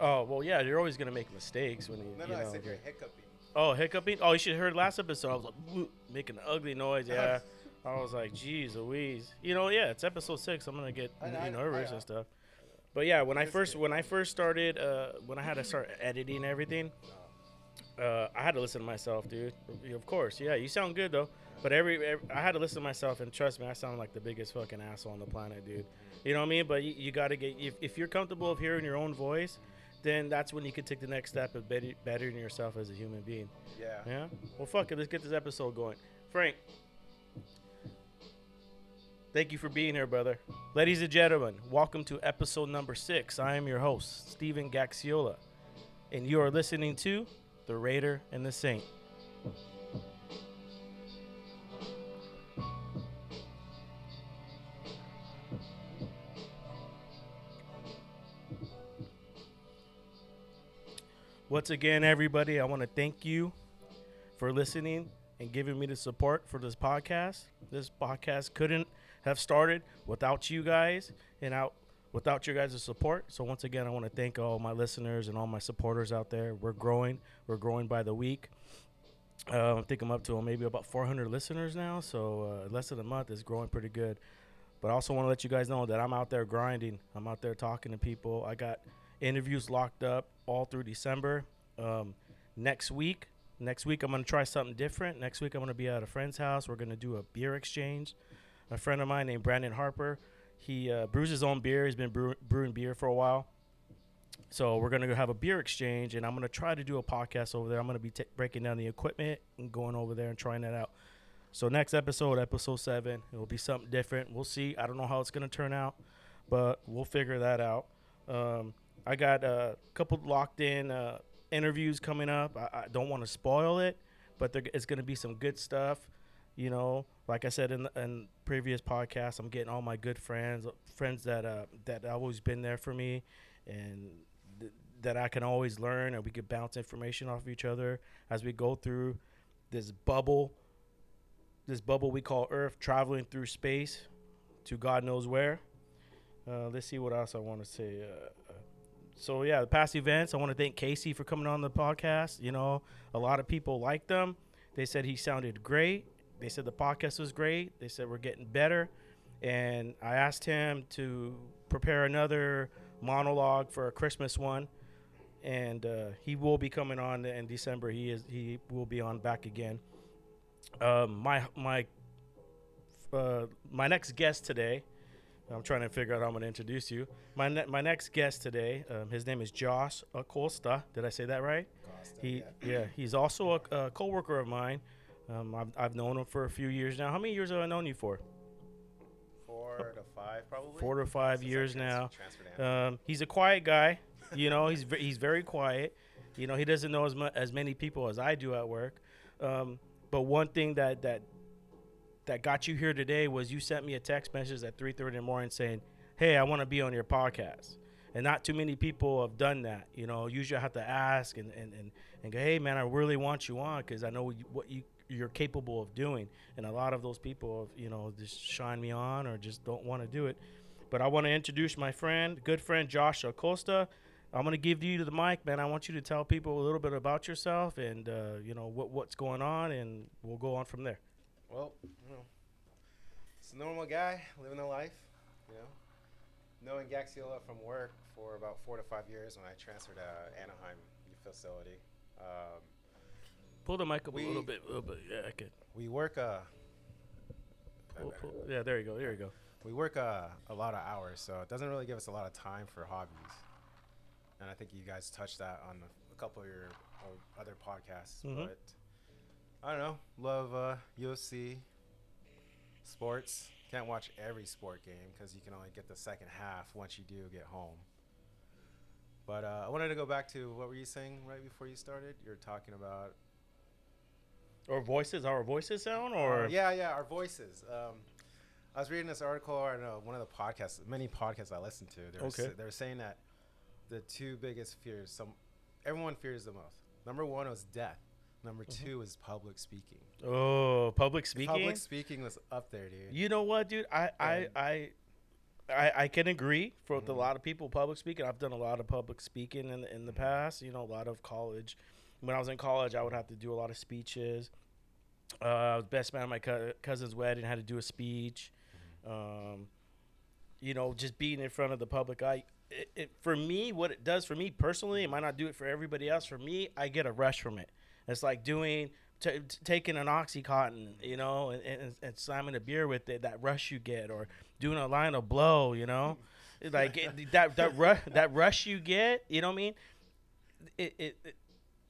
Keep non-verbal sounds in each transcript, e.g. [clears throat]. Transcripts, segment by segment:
Oh well, yeah. You're always gonna make mistakes when you. No, you no, I know, said you're hiccuping. Oh, hiccuping. Oh, you should have heard last episode. I was like making an ugly noise. Yeah. [laughs] I was like, geez, Louise. You know, yeah. It's episode six. I'm gonna get I you know, nervous I and stuff. But yeah, when I first when I first started, uh, when I had to start editing everything, uh, I had to listen to myself, dude. Of course, yeah. You sound good though. But every, every I had to listen to myself, and trust me, I sound like the biggest fucking asshole on the planet, dude. You know what I mean? But you, you got to get if, if you're comfortable of hearing your own voice, then that's when you can take the next step of better, bettering yourself as a human being. Yeah. Yeah. Well, fuck it. Let's get this episode going. Frank, thank you for being here, brother. Ladies and gentlemen, welcome to episode number six. I am your host, Steven Gaxiola, and you are listening to The Raider and the Saint. Once again, everybody, I want to thank you for listening and giving me the support for this podcast. This podcast couldn't have started without you guys and out without your guys' support. So once again, I want to thank all my listeners and all my supporters out there. We're growing. We're growing by the week. Uh, I think I'm up to maybe about 400 listeners now. So uh, less than a month is growing pretty good. But I also want to let you guys know that I'm out there grinding. I'm out there talking to people. I got interviews locked up all through December. Um, next week, next week I'm gonna try something different. Next week I'm gonna be at a friend's house. We're gonna do a beer exchange. A friend of mine named Brandon Harper, he uh, brews his own beer. He's been brew- brewing beer for a while. So we're gonna go have a beer exchange, and I'm gonna try to do a podcast over there. I'm gonna be ta breaking down the equipment and going over there and trying that out. So next episode, episode seven, it will be something different. We'll see. I don't know how it's gonna turn out, but we'll figure that out. Um, I got a couple locked in uh, interviews coming up. I, I don't want to spoil it, but there, it's going to be some good stuff. You know, like I said in in previous podcasts, I'm getting all my good friends, friends that uh, that always been there for me, and th- that I can always learn, and we can bounce information off of each other as we go through this bubble, this bubble we call Earth, traveling through space to God knows where. Uh, let's see what else I want to say. Uh, so yeah, the past events. I want to thank Casey for coming on the podcast. You know, a lot of people liked them. They said he sounded great. They said the podcast was great. They said we're getting better. And I asked him to prepare another monologue for a Christmas one, and uh, he will be coming on in December. He is he will be on back again. Um, my my uh, my next guest today. I'm trying to figure out how I'm going to introduce you. My ne- my next guest today, um, his name is Josh Acosta. Did I say that right? Costa, He yeah. yeah, he's also a, a coworker of mine. Um, I've, I've known him for a few years now. How many years have I known you for? Four to five, probably. Four to five Since years now. transferred to Anaheim. Um, he's a quiet guy. You know, he's ve- he's very quiet. You know, he doesn't know as mu- as many people as I do at work. Um, but one thing that that that got you here today was you sent me a text message at 3:30 in the morning saying, "Hey, I want to be on your podcast." And not too many people have done that. You know, usually I have to ask and and and, and go, "Hey, man, I really want you on because I know what you you're capable of doing." And a lot of those people, have, you know, just shine me on or just don't want to do it. But I want to introduce my friend, good friend Josh Acosta. I'm gonna give you the mic, man. I want you to tell people a little bit about yourself and uh, you know what what's going on, and we'll go on from there. Well, you know, it's a normal guy living a life, you know. Knowing Gaxiola from work for about four to five years when I transferred to Anaheim facility. Um, Pull the mic up We- a little bit, a little bit. Yeah, I could. we work uh, Pull, pull. Yeah, there you go. There you go. we work uh, a lot of hours, so it doesn't really give us a lot of time for hobbies. And I think you guys touched that on a couple of your other podcasts. Mhm. But I don't know. Love uh, UFC, sports. Can't watch every sport game because you can only get the second half once you do get home. But uh, I wanted to go back to what were you saying right before you started? You're talking about our voices, our voices sound, or Uh, yeah, yeah, our voices. Um, I was reading this article on uh, one of the podcasts, many podcasts I listen to. They were, Okay. sa- they were saying that the two biggest fears, some everyone fears the most. Number one was death. Number Mm-hmm. two is public speaking. oh, public speaking. Public speaking was up there, dude. You know what, dude? I, I, I, I, I can agree for with a lot of people public speaking. I've done a lot of public speaking in the, in the past. You know, a lot of college. When I was in college, I would have to do a lot of speeches. Uh, I was best man at my cou- cousin's wedding. Had to do a speech. Um, you know, just being in front of the public eye. It, it, for me, what it does for me personally, it might not do it for everybody else. For me, I get a rush from it. It's like doing t- t- taking an oxycontin, you know, and, and, and slamming a beer with it. That rush you get, or doing a line of blow, you know, like it, [laughs] that that rush that rush you get. You know what I mean? It it. it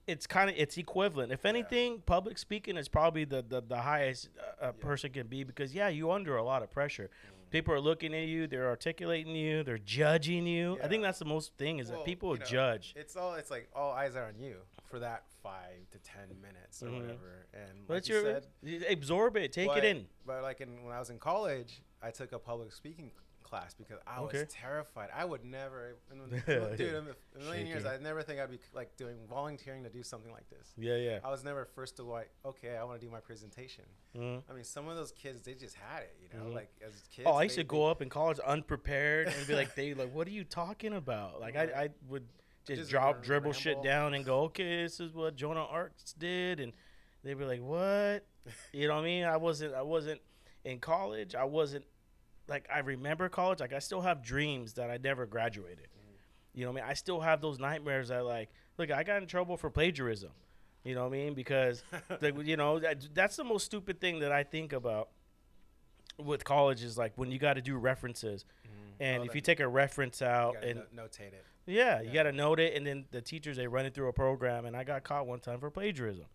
it's kind of it's equivalent. If anything, public speaking is probably the the, the highest uh, a, a person can be because yeah, you under a lot of pressure. People are looking at you, they're articulating you, they're judging you. I think that's the most thing is Well, that people you know, judge. It's all. It's like all eyes are on you for that five to ten minutes or Mhm. whatever. And like it's you your said, absorb it, take but, it in. But like in, when I was in college, I took a public speaking class because I Okay. was terrified. I would never, in, in, Yeah, dude, in a million years, I'd never think I'd be like doing volunteering to do something like this. Yeah, yeah. I was never first to like, okay, I want to do my presentation. Mhm. I mean, some of those kids, they just had it, you know, Mhm. like as kids. Oh, I used to go up in college unprepared and be like, [laughs] "They like, what are you talking about?" Like. I, I would just, Just drop, dribble shit down and go, "Okay, this is what Jonah Arts did," and they'd be like, "What?" [laughs] You know what I mean? I wasn't, I wasn't in college. I wasn't like I remember college. Like I still have dreams that I never graduated. You know what I mean? I still have those nightmares that like, look, I got in trouble for plagiarism. You know what I mean? Because [laughs] like, you know that, that's the most stupid thing that I think about with college is like when you got to do references, Mhm. and Oh, if you take a reference out and notate it. Yeah, you got to note it, and then the teachers they run it through a program, and I got caught one time for plagiarism,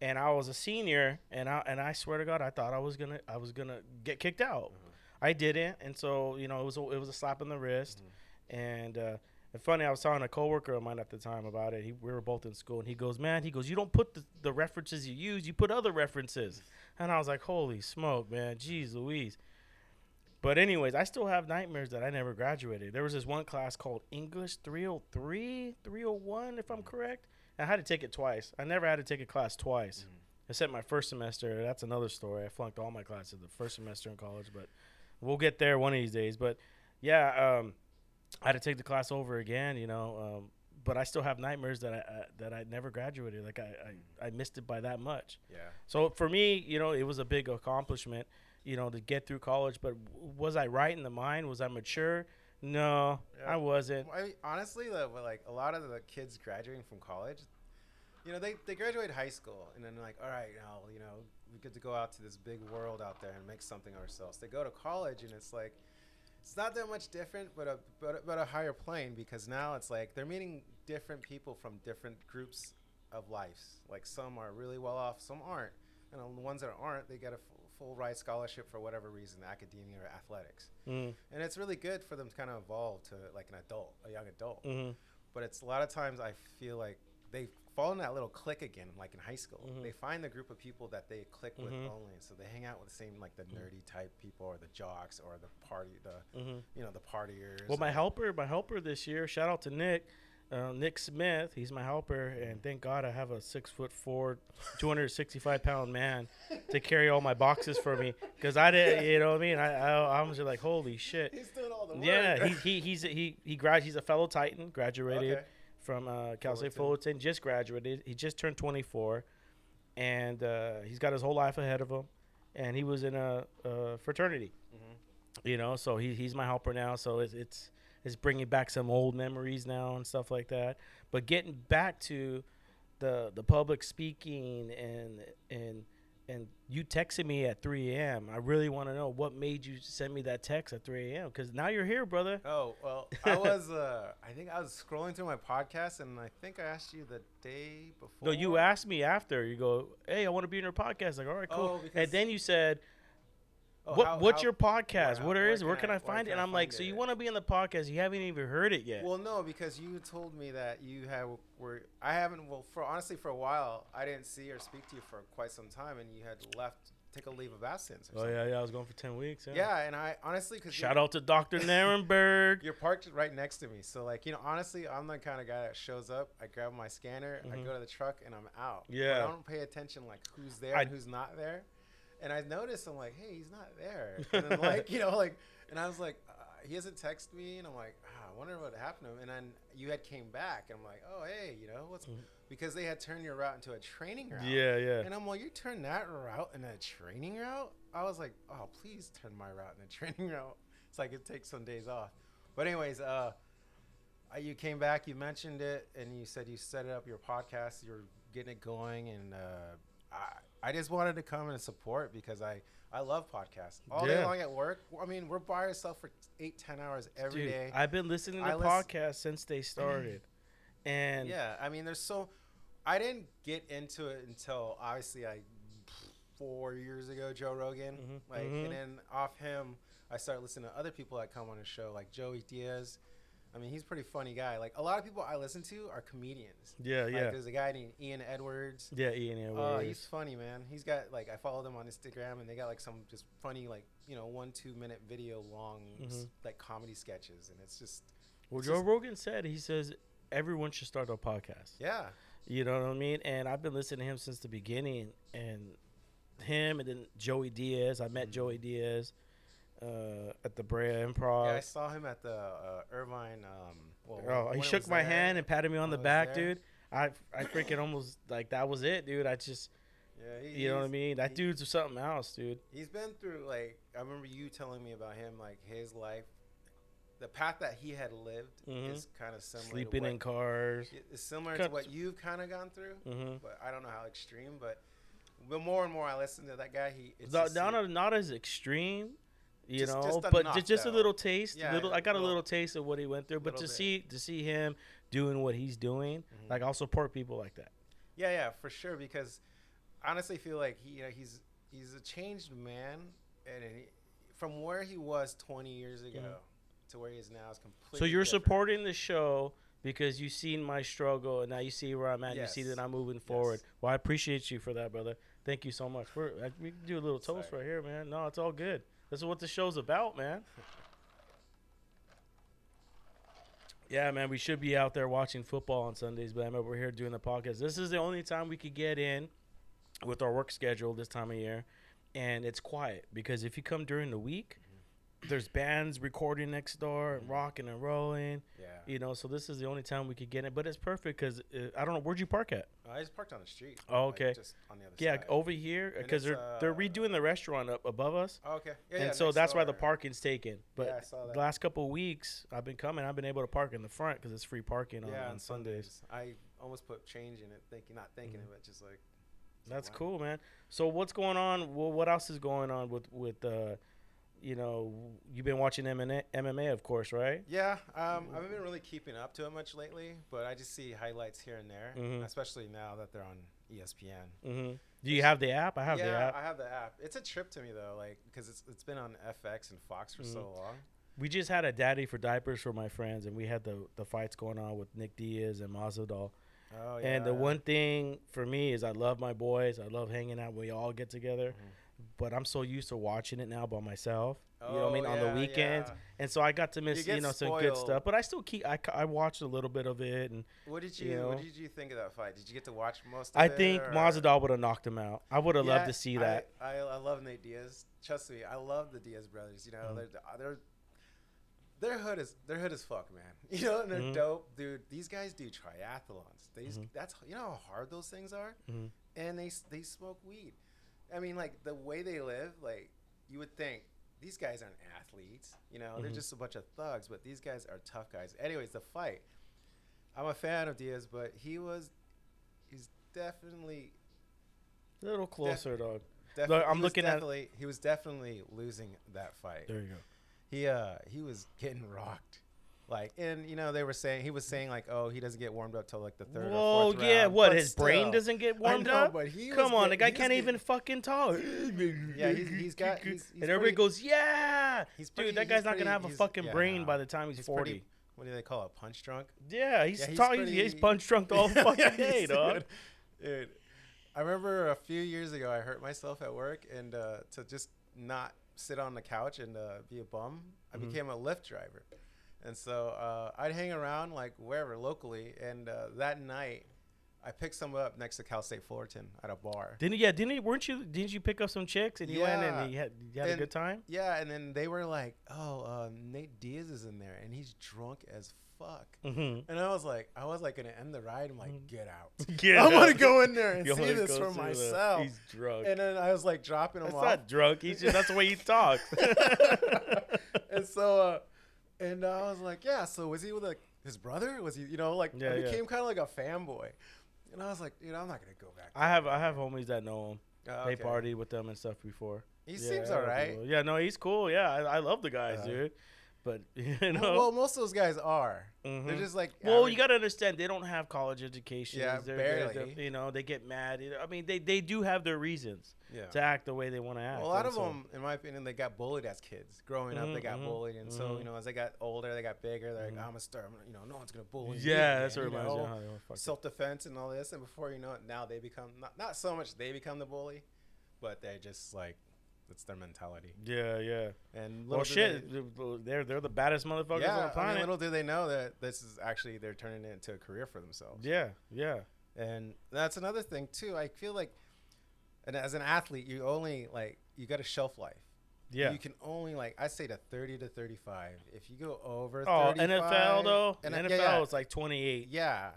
and I was a senior, and I and I swear to God, I thought I was gonna I was gonna get kicked out. Mhm. I didn't, and so you know it was a, it was a slap in the wrist, and. uh and funny, I was talking to a coworker of mine at the time about it. He, we were both in school, and he goes, "Man, he goes, you don't put the, the references you use, you put other references." And I was like, "Holy smoke, man! Jeez Louise!" But anyways, I still have nightmares that I never graduated. There was this one class called English 303, 301, if I'm correct. I had to take it twice. I never had to take a class twice, Mhm. except my first semester. That's another story. I flunked all my classes the first semester in college, but we'll get there one of these days. But yeah, um, I had to take the class over again, you know. Um, but I still have nightmares that I, I that I never graduated. Like I, I, I missed it by that much. Yeah. So for me, you know, it was a big accomplishment, you know, to get through college. But was I right in the mind? Was I mature? No, Yeah. I wasn't. I, honestly, the, well, like a lot of the kids graduating from college, you know, they, they graduate high school and then like, all right, now you know, we get to go out to this big world out there and make something ourselves. They go to college and it's like, it's not that much different, but a but, a- but a higher plane because now it's like they're meeting different people from different groups of lives. Like some are really well off, some aren't, and the ones that aren't, they get a full, ride scholarship for whatever reason, academia or athletics Mm, and it's really good for them to kind of evolve to like an adult, a young adult. hmm But it's a lot of times I feel like they fall in that little clique again, like in high school. Mhm. They find the group of people that they click with Mhm. only, so they hang out with the same like the nerdy type people or the jocks or the party, the hmm you know the partiers. Well, my helper, my helper this year. Shout out to Nick, uh, Nick Smith. He's my helper, and thank God I have a six foot four, two hundred sixty five pound man to carry all my boxes for me. Because I didn't, you know what I mean. I, I, I was just like, holy shit. He's doing all the work. Yeah, he, he he's he he grad he's a fellow Titan, graduated Okay. from uh, Cal State Fullerton. Just graduated. He just turned 24, and uh, he's got his whole life ahead of him. And he was in a, a fraternity, Mhm. you know. So he, he's my helper now. So it's it's it's bringing back some old memories now and stuff like that. But getting back to the the public speaking and and and you texted me at 3 a.m. I really want to know what made you send me that text at 3 a.m. Because now you're here, brother. Oh well, I was. Uh, I think I was scrolling through my podcast, and I think I asked you the day before. No, you asked me after. You go, hey, I want to be in your podcast. Like, all right, cool. Oh, and then you said, Oh, what how- what's how- your podcast? how- what where is? can Where can I, where find it? And I I'm like, find so you want to be in the podcast? You haven't even heard it yet. Well, no, because you told me that you have were. I haven't. Well, for honestly, for a while, I didn't see or speak to you for quite some time, and you had left, take a leave of absence. Or oh something. yeah, yeah. I was going for ten weeks. Yeah. Yeah, and I honestly, because Shout out to Dr. [laughs] Narenberg. You're parked right next to me, so like you know, honestly, I'm the kind of guy that shows up. I grab my scanner, I Mhm. go to the truck, and I'm out. But Yeah. I don't pay attention like who's there I- and who's not there. And I noticed, I'm like, hey, he's not there. And then like [laughs] you know, like, and I was like, uh, he hasn't texted me, and I'm like, ah, I wonder what happened to him. And then you had came back, and I'm like, oh hey, you know what's Mhm. because they had turned your route into a training route. Yeah, yeah. And I'm like, you turned that route into a training route? I was like, oh, please turn my route into a [laughs] training route. It's like it takes some days off. But anyways, uh, uh, you came back, you mentioned it, and you said you set it up your podcast, you're getting it going, and uh, I, I just wanted to come and support because I, I love podcasts all day long at work. I mean, we're by ourselves for eight, ten hours every Dude, day. I've been listening to I podcasts since they started, and yeah, I mean, there's so. I didn't get into it until obviously I four years ago, Joe Rogan. Mhm, Like, mhm. and then off him, I started listening to other people that come on his show, like Joey Diaz. I mean, he's a pretty funny guy. Like a lot of people I listen to are comedians. yeah, Like, yeah, there's a guy named Ian Edwards. yeah. Ian Oh, Edwards. he's funny, man. He's got like I follow them on Instagram, and they got like some just funny, like you know, one two minute video long, Mhm. like comedy sketches, and it's just well, it's Joe just- Rogan said he says everyone should start a podcast. yeah. You know what I mean? And I've been listening to him since the beginning, and him and then Joey Diaz. I met Mhm. Joey Diaz uh, at the Brea Improv. Yeah, I saw him at the uh, Irvine. Um, well, Oh, he shook my there. hand and patted me on the back, there. dude. I I freaking almost like that was it, dude. I just Yeah, he, you know what I mean. That he- dude's something else, dude. He's been through like I remember you telling me about him, like his life, the path that he had lived Mhm. is kind of similar. Sleeping to in what, cars. It's similar Cut- to what you've kind of gone through, hmm but I don't know how extreme. But the more and more I listen to that guy, he it's not, not as extreme, you Just- know, just but enough, just, a little taste. Yeah, little, I got a little- little taste of what he went through. But to bit. see to see him doing what he's doing, Mhm. like I'll support people like that. yeah, yeah, for sure. Because I honestly feel like he, you know, he's he's a changed man, and he, from where he was 20 years ago Mhm. to where he is now is completely. So you're different. supporting the show because you've seen my struggle and now you see where I'm at. Yes. You see that I'm moving forward. Yes. Well, I appreciate you for that, brother. Thank you so much. We're, we can do a little toast Sorry. right here, man. No, it's all good. This is what the show's about, man. Yeah, man, we should be out there watching football on Sundays, but I'm we're here doing the podcast. This is the only time we could get in with our work schedule this time of year, and it's quiet because if you come during the week, there's bands recording next door and rocking and rolling, Yeah. you know. So this is the only time we could get it, but it's perfect because uh, I don't know where'd you park at? I just parked on the street. Oh, like, okay. just on the other Yeah, side. over here because they're they're uh, redoing the restaurant up above us, Oh, okay. Yeah, and yeah, so that's why the parking's taken. But yeah, I saw that. the last couple of weeks, I've been coming. I've been able to park in the front because it's free parking on, on Sundays. I almost put change in it, thinking, not thinking Mhm. of it, but just like. That's wow. cool, man. So what's going on? Well, what else is going on with with uh, you know, you've been watching MMA, MMA, of course, right? Yeah, um, I haven't been really keeping up to it much lately, but I just see highlights here and there, Mhm. especially now that they're on ESPN. Mm-hmm. Do you have the app? I have yeah, the app. Yeah, I have the app. It's a trip to me though, like because it's it's been on FX and Fox for so Mhm. long. We just had a daddy for diapers for my friends, and we had the the fights going on with Nick Diaz and Masvidal. Oh yeah. And the one thing for me is I love my boys. I love hanging out. We all get together. Mhm. But I'm so used to watching it now by myself. you know what I Oh, mean? On the weekends. yeah. And so I got to miss, you, get know, some good stuff. But I still keep, I, I watched a little bit of it. And What did you you, know. What did you think of that fight? Did you get to watch most? of I it, think or- Masvidal would have knocked him out. I would have Yeah, loved to see that. I, I, I love Nate Diaz. Trust me, I love the Diaz brothers. You know, Mhm. they're they're their hood is their hood is fuck, man. [laughs] You know, and they're Mhm. dope, dude. These guys do triathlons. They Mhm. that's you know how hard those things are, Mhm. and they they smoke weed. I mean, like the way they live, like you would think these guys aren't athletes. You know, they're Mhm. just a bunch of thugs, but these guys are tough guys. Anyways, the fight. I'm a fan of Diaz, but he was, he's definitely A little closer, dog. Defi- Look, I'm looking at- definitely, He was definitely losing that fight. There you go. He uh he was getting rocked, like and you know they were saying he was saying like oh he doesn't get warmed up till like the third. Whoa, or fourth yeah. round, What? but His brain doesn't get warmed know, up? but he Come was on, the guy can't getting- even fucking talk. [laughs] Yeah, he's- he's got- he's- he's and everybody pretty- goes, yeah. He's Dude, pretty- that he's guy's not pretty- gonna have a fucking yeah, brain no. by the time he's, He's 40. pretty- What do they call it? Punch drunk. yeah, he's Yeah, he's talking. He's, pretty- punch drunk all [laughs] Yeah, fucking day, dog. Dude, I remember a few years ago I hurt myself at work, and uh, to just not sit on the couch and uh, be a bum, I Mhm. became a Lyft driver, and so uh, I'd hang around like wherever locally, and uh, that night I picked some up next to Cal State Fullerton at a bar. Didn't yeah? Didn't he? Weren't you? Didn't you pick up some chicks and you went and you had, you had a good time? Yeah, and then they were like, "Oh, uh, Nate Diaz is in there, and he's drunk as fuck." Mm-hmm. And I was like, I was like gonna end the ride. I'm like, get out. Yeah. [laughs] [laughs] I want to go in there and [laughs] see this for myself. He's drunk. And then I was like dropping him That's off. not drunk. He's just that's the way he talks. and so, uh, and I was like, yeah. So was he with like his brother? Was he, you know, like Yeah, I yeah. became kind of like a fanboy. And I was like, dude, I'm not gonna go back. I have I have homies that know him. Oh, They party with them and stuff before. He Yeah, seems alright. Yeah, no, he's cool. Yeah, I, I love the guys, Uh, dude. But [laughs] you Well, know, well, most of those guys are. They're Mhm. just like. Well, average- you got to understand they don't have college education. Yeah, they're, they're- barely. they're- you know, they get mad. I mean, they, they do have their reasons Yeah. to act the way they want to act. Well, a lot of so- them, in my opinion, they got bullied as kids. Growing up, they Mhm, got mhm, bullied, and so mhm. you know, as they got older, they got bigger. They're like, I'm a star. You know, no one's gonna bully me. Yeah, that's what again," you know? of how they wanna fuck it. Self defense and all this, and before you know it, now they become not not so much they become the bully, but they just like it's their mentality. Yeah, yeah. And Well, little do shit, they- they're they're the baddest motherfuckers yeah, on the I mean, planet. little do they know that this is actually they're turning it into a career for themselves. yeah, yeah. And that's another thing too. I feel like, and as an athlete, you only like you got a shelf life. Yeah. You can only like I say to thirty to thirty five. If you go over Oh, 35, NFL though. and NFL yeah, yeah, is like 28. yeah.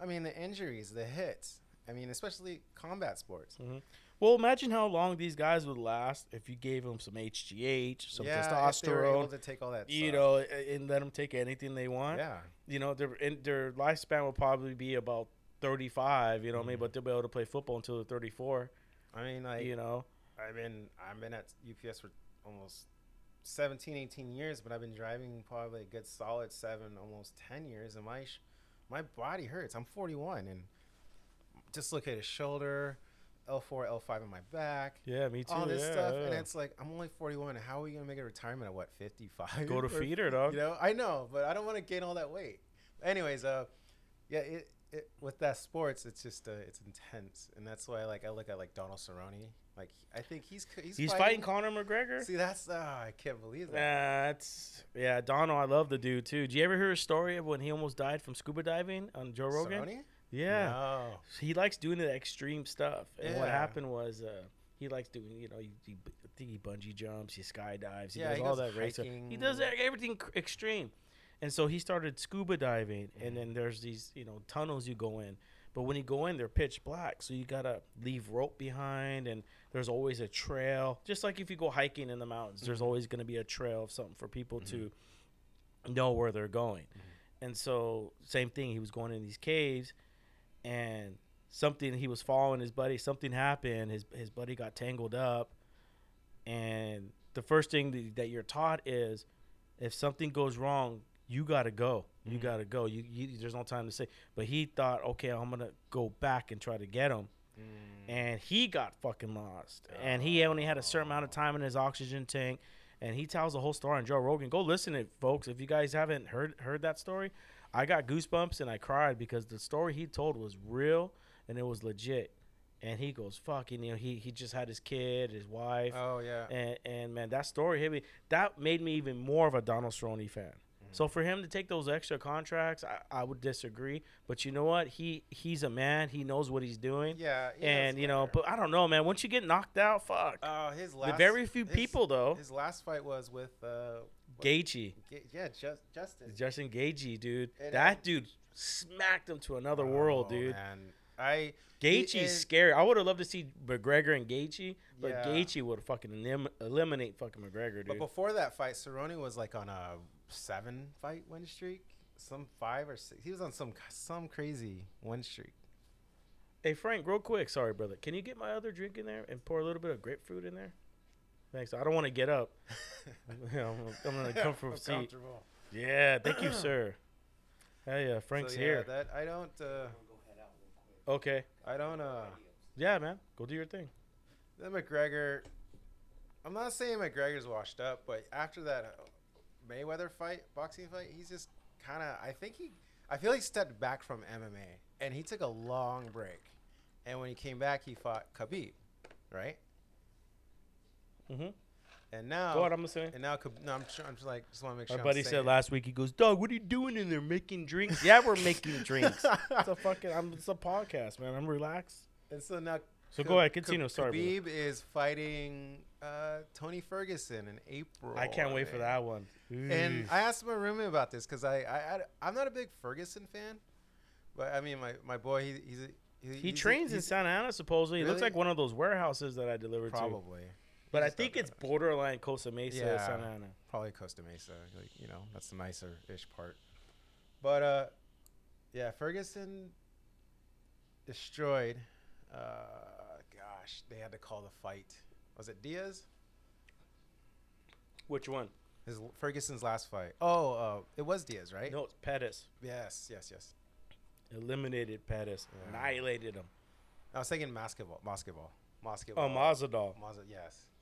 I mean the injuries, the hits. I mean, especially combat sports. Mm-hmm. Well, imagine how long these guys would last if you gave them some HGH, some yeah, if they were able testosterone, to take all that. you stuff. know, and let them take anything they want. Yeah. You know, their their lifespan will probably be about 35. You know, maybe, Mhm. but they'll be able to play football until they're 34. I mean, like you know, I've been I've been at UPS for almost 17, 18 years, but I've been driving probably a good solid seven, almost 10 years, and my sh- my body hurts. I'm 41, and dislocated shoulder, L4, L5 in my back, yeah, me too. all this yeah, stuff, and it's like I'm only 41. How are we gonna make a retirement at what 55? go to [laughs] Or- feeder, dog. You know, I know, but I don't want to gain all that weight. Anyways, uh, yeah, it, it with that sports, it's just uh, it's intense, and that's why like I look at like Donald Cerrone. Like I think he's he's, He's fighting Conor McGregor. See, that's uh, I can't believe that. That's yeah, Donald. I love the dude too. Do you ever hear a story of when he almost died from scuba diving on Joe Rogan? Cerrone? Yeah, No. he likes doing the extreme stuff. And what happened was, uh, he likes doing, you know, he, he, I think he bungee jumps, he skydives, he Yeah, does he all that stuff. He does everything extreme, and so he started scuba diving. Mm-hmm. And then there's these, you know, tunnels you go in, but when you go in, they're pitch black, so you gotta leave rope behind, and there's always a trail. Just like if you go hiking in the mountains, there's Mhm. always gonna be a trail of something for people to Mm-hmm. know where they're going. And so same thing, he was going in these caves and something he was following his buddy, something happened, his his buddy got tangled up and the first thing that, that you're taught is if something goes wrong, you got to go. You Mhm. got to go. You, you there's no time to say. But he thought, "Okay, I'm to go back and try to get him." Mm. and he got fucking lost. And he only had a certain amount of time in his oxygen tank. And he tells the whole story on Joe Rogan. Go listen to it, folks. If you guys haven't heard heard that story, I got goosebumps and I cried because the story he told was real and it was legit. And he goes, "Fucking, you know, he he just had his kid, his wife, Oh yeah. and and man, that story hit me. That made me even more of a Donald Cerrone fan. So for him to take those extra contracts, I, I would disagree. But you know what? He he's a man. He knows what he's doing. yeah. he and you know, but I don't know, man. Once you get knocked out, fuck. uh, his last. the very few his- people though, His last fight was with uh, Gaethje, yeah, just Justin. Justin Gaethje, dude. And, that um, dude smacked him to another world, Oh, dude. Man. I Gaethje's is- scary. I would have loved to see McGregor and Gaethje, but Yeah. Gaethje would have fucking elim- eliminate fucking McGregor, dude. But before that fight, Cerrone was like on a seven fight win streak, some five or six. He was on some some crazy win streak. Hey Frank, real quick, sorry brother. Can you get my other drink in there and pour a little bit of grapefruit in there? Thanks. I don't want to get up. Yeah, [laughs] [laughs] I'm, I'm gonna come seat. comfortable. Yeah, thank you, [clears throat] sir. Hey, uh, Frank's So, yeah, here. That I don't. Uh, Okay. I don't. Uh, Yeah, man. Go do your thing. Then McGregor. I'm not saying McGregor's washed up, but after that uh, Mayweather fight, boxing fight, he's just kind of. I think he. I feel he stepped back from MMA, and he took a long break. And when he came back, he fought Khabib, right? Mm-hmm. And now, Go on, I'm listening. and now, Kab- no, I'm, sure, I'm just like, just want to make My sure. buddy I'm said saying- last week. He goes, Doug, what are you doing in there? Making drinks? yeah, we're making drinks. [laughs] It's a fucking. I'm. It's a podcast, man. I'm relaxed. And so now, So Khabib- go ahead, continue. Sorry, brother. Khabib is fighting uh, Tony Ferguson in April. I can't wait for man. that one. And Oof. I asked my roommate about this because I, I, I, am not a big Ferguson fan, but I mean, my, my boy, he, he's a, he, he he's a- trains in he's Santa Ana. Supposedly, it looks Really? like one of those warehouses that I delivered to. probably. But I think it's borderline Costa Mesa, Yeah. Santa Ana. probably Costa Mesa. Like you know, that's the nicer ish part. But uh, yeah, Ferguson destroyed. Uh, gosh, they had to call the fight. Was it Diaz? Which one? His Ferguson's last fight. Oh, uh, it was Diaz, right? No, it's Pettis. Yes, yes, yes. Eliminated Pettis. Yeah. Annihilated him. I was thinking basketball, basketball, Oh, basketball. Mazadal. Maza-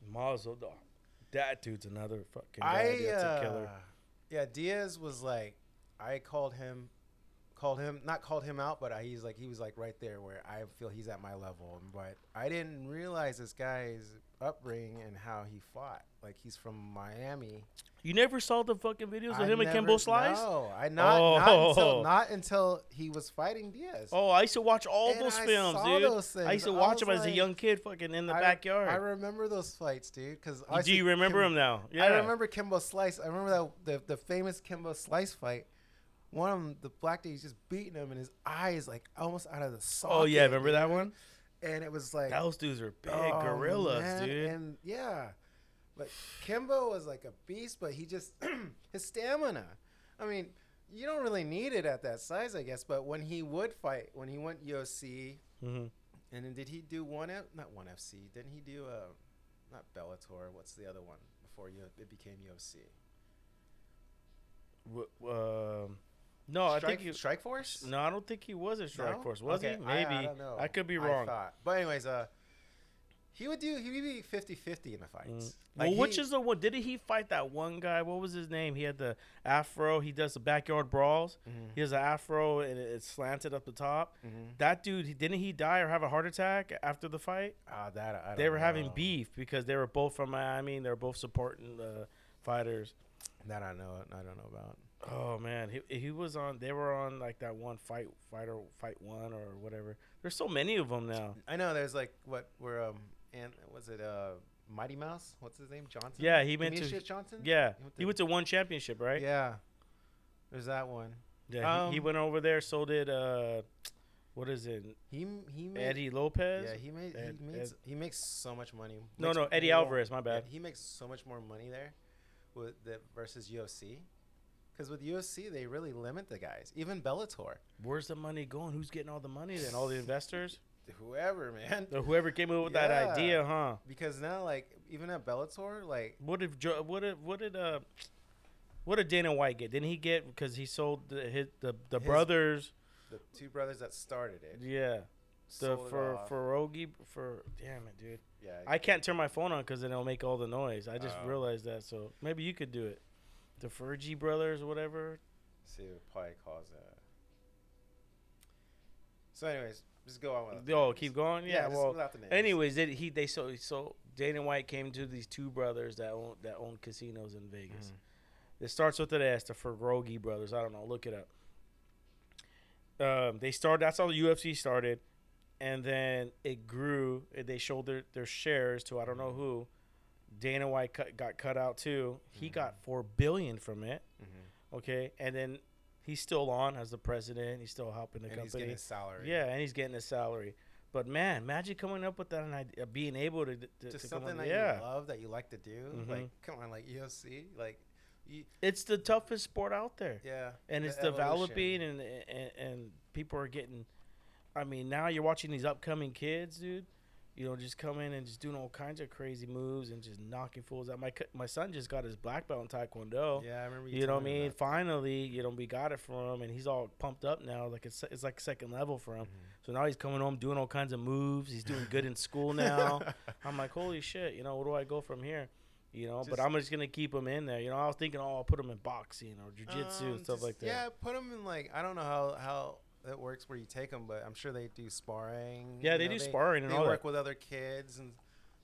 yes. Mazadal. That dude's another fucking I guy. That's a killer. uh, yeah, Diaz was like, I called him, called him, not called him out, but I, he's like, he was like right there where I feel he's at my level. But I didn't realize this guy's upbringing and how he fought. Like he's from Miami. You never saw the fucking videos of I him and Kimbo Slice? No, I not, not Oh. until not until he was fighting Diaz. Oh, I used to watch all And those I films, dude. those I used to watch them as a young kid, fucking in the I- backyard. I remember those fights, dude. Because Do you remember him now? Yeah. I remember Kimbo Slice. I remember that the, the famous Kimbo Slice fight. One of them, the black dude, he's just beating him, and his eyes like almost out of the socket. Oh yeah, remember that one? And it was like Those dudes are big oh, gorillas, man. dude. And yeah, but Kimbo was like a beast, but he just [clears throat] his stamina. I mean, you don't really need it at that size, I guess. But when he would fight, when he went UFC, hmm and then did he do one F? Not one FC. Didn't he do uh, not Bellator? What's the other one before you it became UFC? um, no, I think he. Strikeforce. No, I don't think he was a Strike No? Force. Was Okay, he? Maybe. I, don't know. could be I wrong. But anyways, uh, he would do. He would be 50-50 in the fights. Mm. Like, well, which is the one? Didn't he fight that one guy? What was his name? He had the afro. He does the backyard brawls. Mhm, He has an afro and it- it's slanted up the top. mhm. That dude, didn't he die or have a heart attack after the fight? Ah, that I They were having beef because they were both from Miami. and They were both supporting the fighters. That I know. I don't know about. Oh man, he he was on. They were on like that one fight, fighter, fight one or whatever. There's so many of them now. I know. There's like what where um and was it uh Mighty Mouse? What's his name? Johnson. Yeah, he went to. Johnson. Yeah, He went he to- went to one championship, right? Yeah. There's that one. Yeah, he, he Um, went over there. So did uh, what is it? He he made. Eddie Lopez. Yeah, he made Ed- he makes Ed- he makes so much money. no, no, Eddie more- Alvarez. My yeah, bad. he makes so much more money there with the versus UFC. Because with UFC, they really limit the guys. Even Bellator, Where's the money going? Who's getting all the money then? All the [laughs] investors? whoever man. Or whoever came up with that idea, huh? Because now, like even at Bellator, like What did Jo- what did what did uh what did Dana White get? Didn't he get because he sold the his, the the His- brothers? the two brothers that started it, Yeah, the it for off. Ferogi for damn it, dude. yeah, I can't turn my phone on because then it'll make all the noise. I just Oh. realized that, so maybe you could do it. The Fergie brothers or whatever. see what probably cause that. So, anyways, just go on with. Oh, keep going. Yeah, Yeah. just well, the names. anyways, they, he they so so Dana White came to these two brothers that own that own casinos in Vegas. Mhm. It starts with an S, the Ferrogi brothers. I don't know. Look it up. Um, they started. That's how the UFC started, and then it grew. and They showed their, their shares to I don't know who. Dana White cut, got cut out too. He Mhm. got four billion from it. Mhm. Okay, and then he's still on as the president. He's still helping the and he's company. getting his salary. Yeah, and he's getting his salary. But man, imagine coming up with that and idea, being able to, to, just to something that yeah. you love that you like to do. Mhm. Like, come on, like UFC, like, you, It's the toughest sport out there. yeah, and the it's evolution. developing and, and and people are getting i mean now you're watching these upcoming kids dude you know just come in and just doing all kinds of crazy moves and just knocking fools out. My my son just got his black belt in taekwondo. Yeah, I remember you know what i mean? that. finally you know we got it for him and he's all pumped up now. Like it's, it's like second level for him. Mhm. so now he's coming home doing all kinds of moves. He's doing good in school now. [laughs] I'm like holy shit you know where do i go from here? You know but i'm just gonna keep him in there. You know i was thinking oh i'll put him in boxing or jiu-jitsu Um, and stuff just- like that. Yeah, put him in like I don't know how how that works where you take them, but I'm sure they do sparring. Yeah, they know, do sparring and they all work that. with other kids and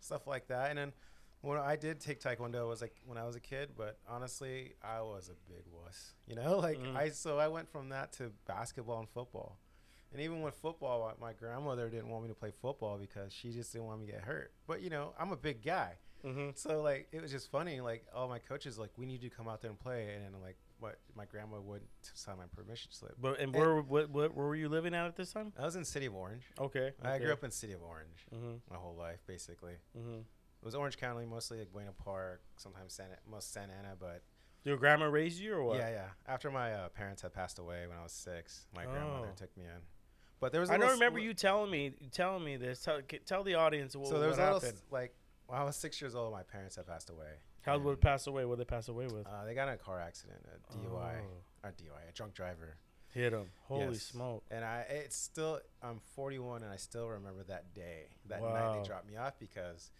stuff like that. And then When I did take taekwondo was like when I was a kid, but honestly, I was a big wuss. You know, [laughs] like Mhm. I so I went from that to basketball and football. And even with football, my my grandmother didn't want me to play football because she just didn't want me to get hurt. But you know, I'm a big guy, Mm-hmm. so like it was just funny. Like all my coaches like, we need you to come out there and play, and then like what my grandma wouldn't sign my permission slip. But and And- where, what, what, where were you living at at this time? I was in City of Orange. Okay. I grew up in City of Orange Mm-hmm. my whole life, basically. Mm-hmm. It was Orange County, mostly like Buena Park, sometimes Santa, most Santa Ana, but Your grandma raised you or what? yeah, yeah. After my uh, parents had passed away when I was six, my grandmother Oh. took me in. But there was a I don't remember you telling me telling me this. Tell, tell the audience what, So there was what a little s- like when I was six years old, my parents had passed away. How would pass away? What they pass away with? Uh, they got in a car accident, a DUI, Oh. or DUI, a drunk driver. Hit him. Holy Yes. smoke. And I, it's still, I'm 41, and I still remember that day, that night they dropped me off because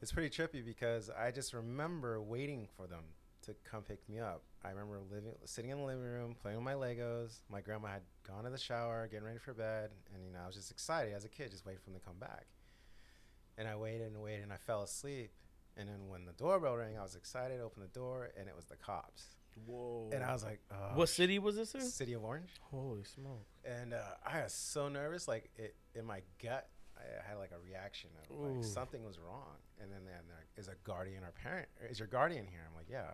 it's pretty trippy because I just remember waiting for them to come pick me up. I remember living, sitting in the living room, playing with my Legos. My grandma had gone to the shower, getting ready for bed, and you know I was just excited as a kid, just waiting for them to come back. And I waited and waited, and I fell asleep. And then when the doorbell rang, I was excited, opened the door, and it was the cops. Whoa. And I was like, oh, what city was this in? City of Orange Holy smoke. and uh, I was so nervous. Like it in my gut, I had like a reaction of Ooh. like something was wrong. And then then there is a guardian or parent? Is your guardian here? I'm like, yeah.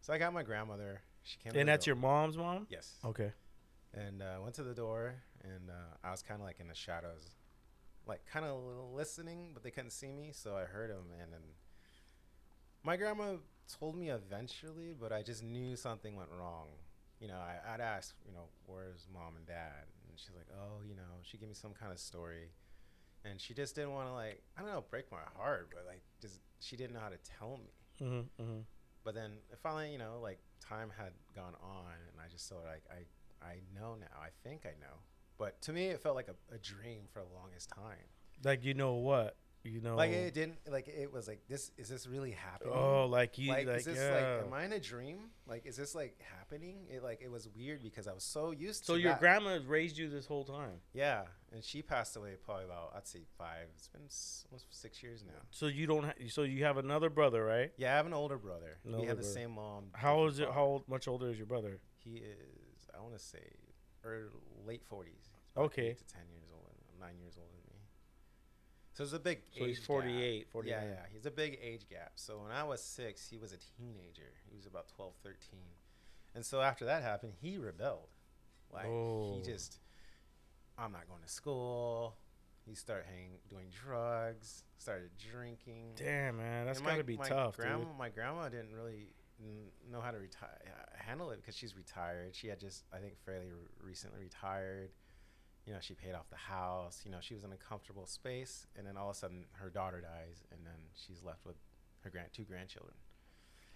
So I got my grandmother. She came. to And that's your mom's mom? yes. Okay. And uh, went to the door, and uh, I was kind of like in the shadows, like kind of listening, but they couldn't see me, so I heard him. And then my grandma told me eventually, but I just knew something went wrong. You know, I, I'd ask, you know, where's mom and dad? And she's like, oh, you know, she gave me some kind of story. And she just didn't want to, like, I don't know, break my heart, but, like, just, she didn't know how to tell me. Mm-hmm, mm-hmm. But then finally, you know, like, time had gone on, and I just felt like, I, I know now. I think I know. But to me, it felt like a, a dream for the longest time. Like you know what? You know. Like, it didn't, like, it was like, this, is this really happening? oh, like you like, like, is this yeah. like am I in a dream? Like is this like happening? It like it was weird because I was so used to so your that. grandma raised you this whole time. Yeah, and she passed away probably about I'd say 5. It's been s- almost 6 years now. So you don't. Ha- so you have another brother, right? Yeah, I have an older brother. An we older have the brother. same mom. How is it? father. How old, much older is your brother? He is I want to say or late 40s. Okay. to 10 years old. 9 years me. So it's a big So he's age gap. 49. Yeah, yeah. He's a big age gap. So when I was six, he was a teenager. He was about 12, 13. And so after that happened, he rebelled. Like, Oh. he just, I'm not going to school. He started hanging, doing drugs, started drinking. Damn, man, that's And gotta be my tough, grandma, dude. My grandma didn't really know how to retire, handle it because she's retired. She had just, I think, fairly re- recently retired. You know, she paid off the house. You know, she was in a comfortable space, and then all of a sudden, her daughter dies, and then she's left with her grand two grandchildren.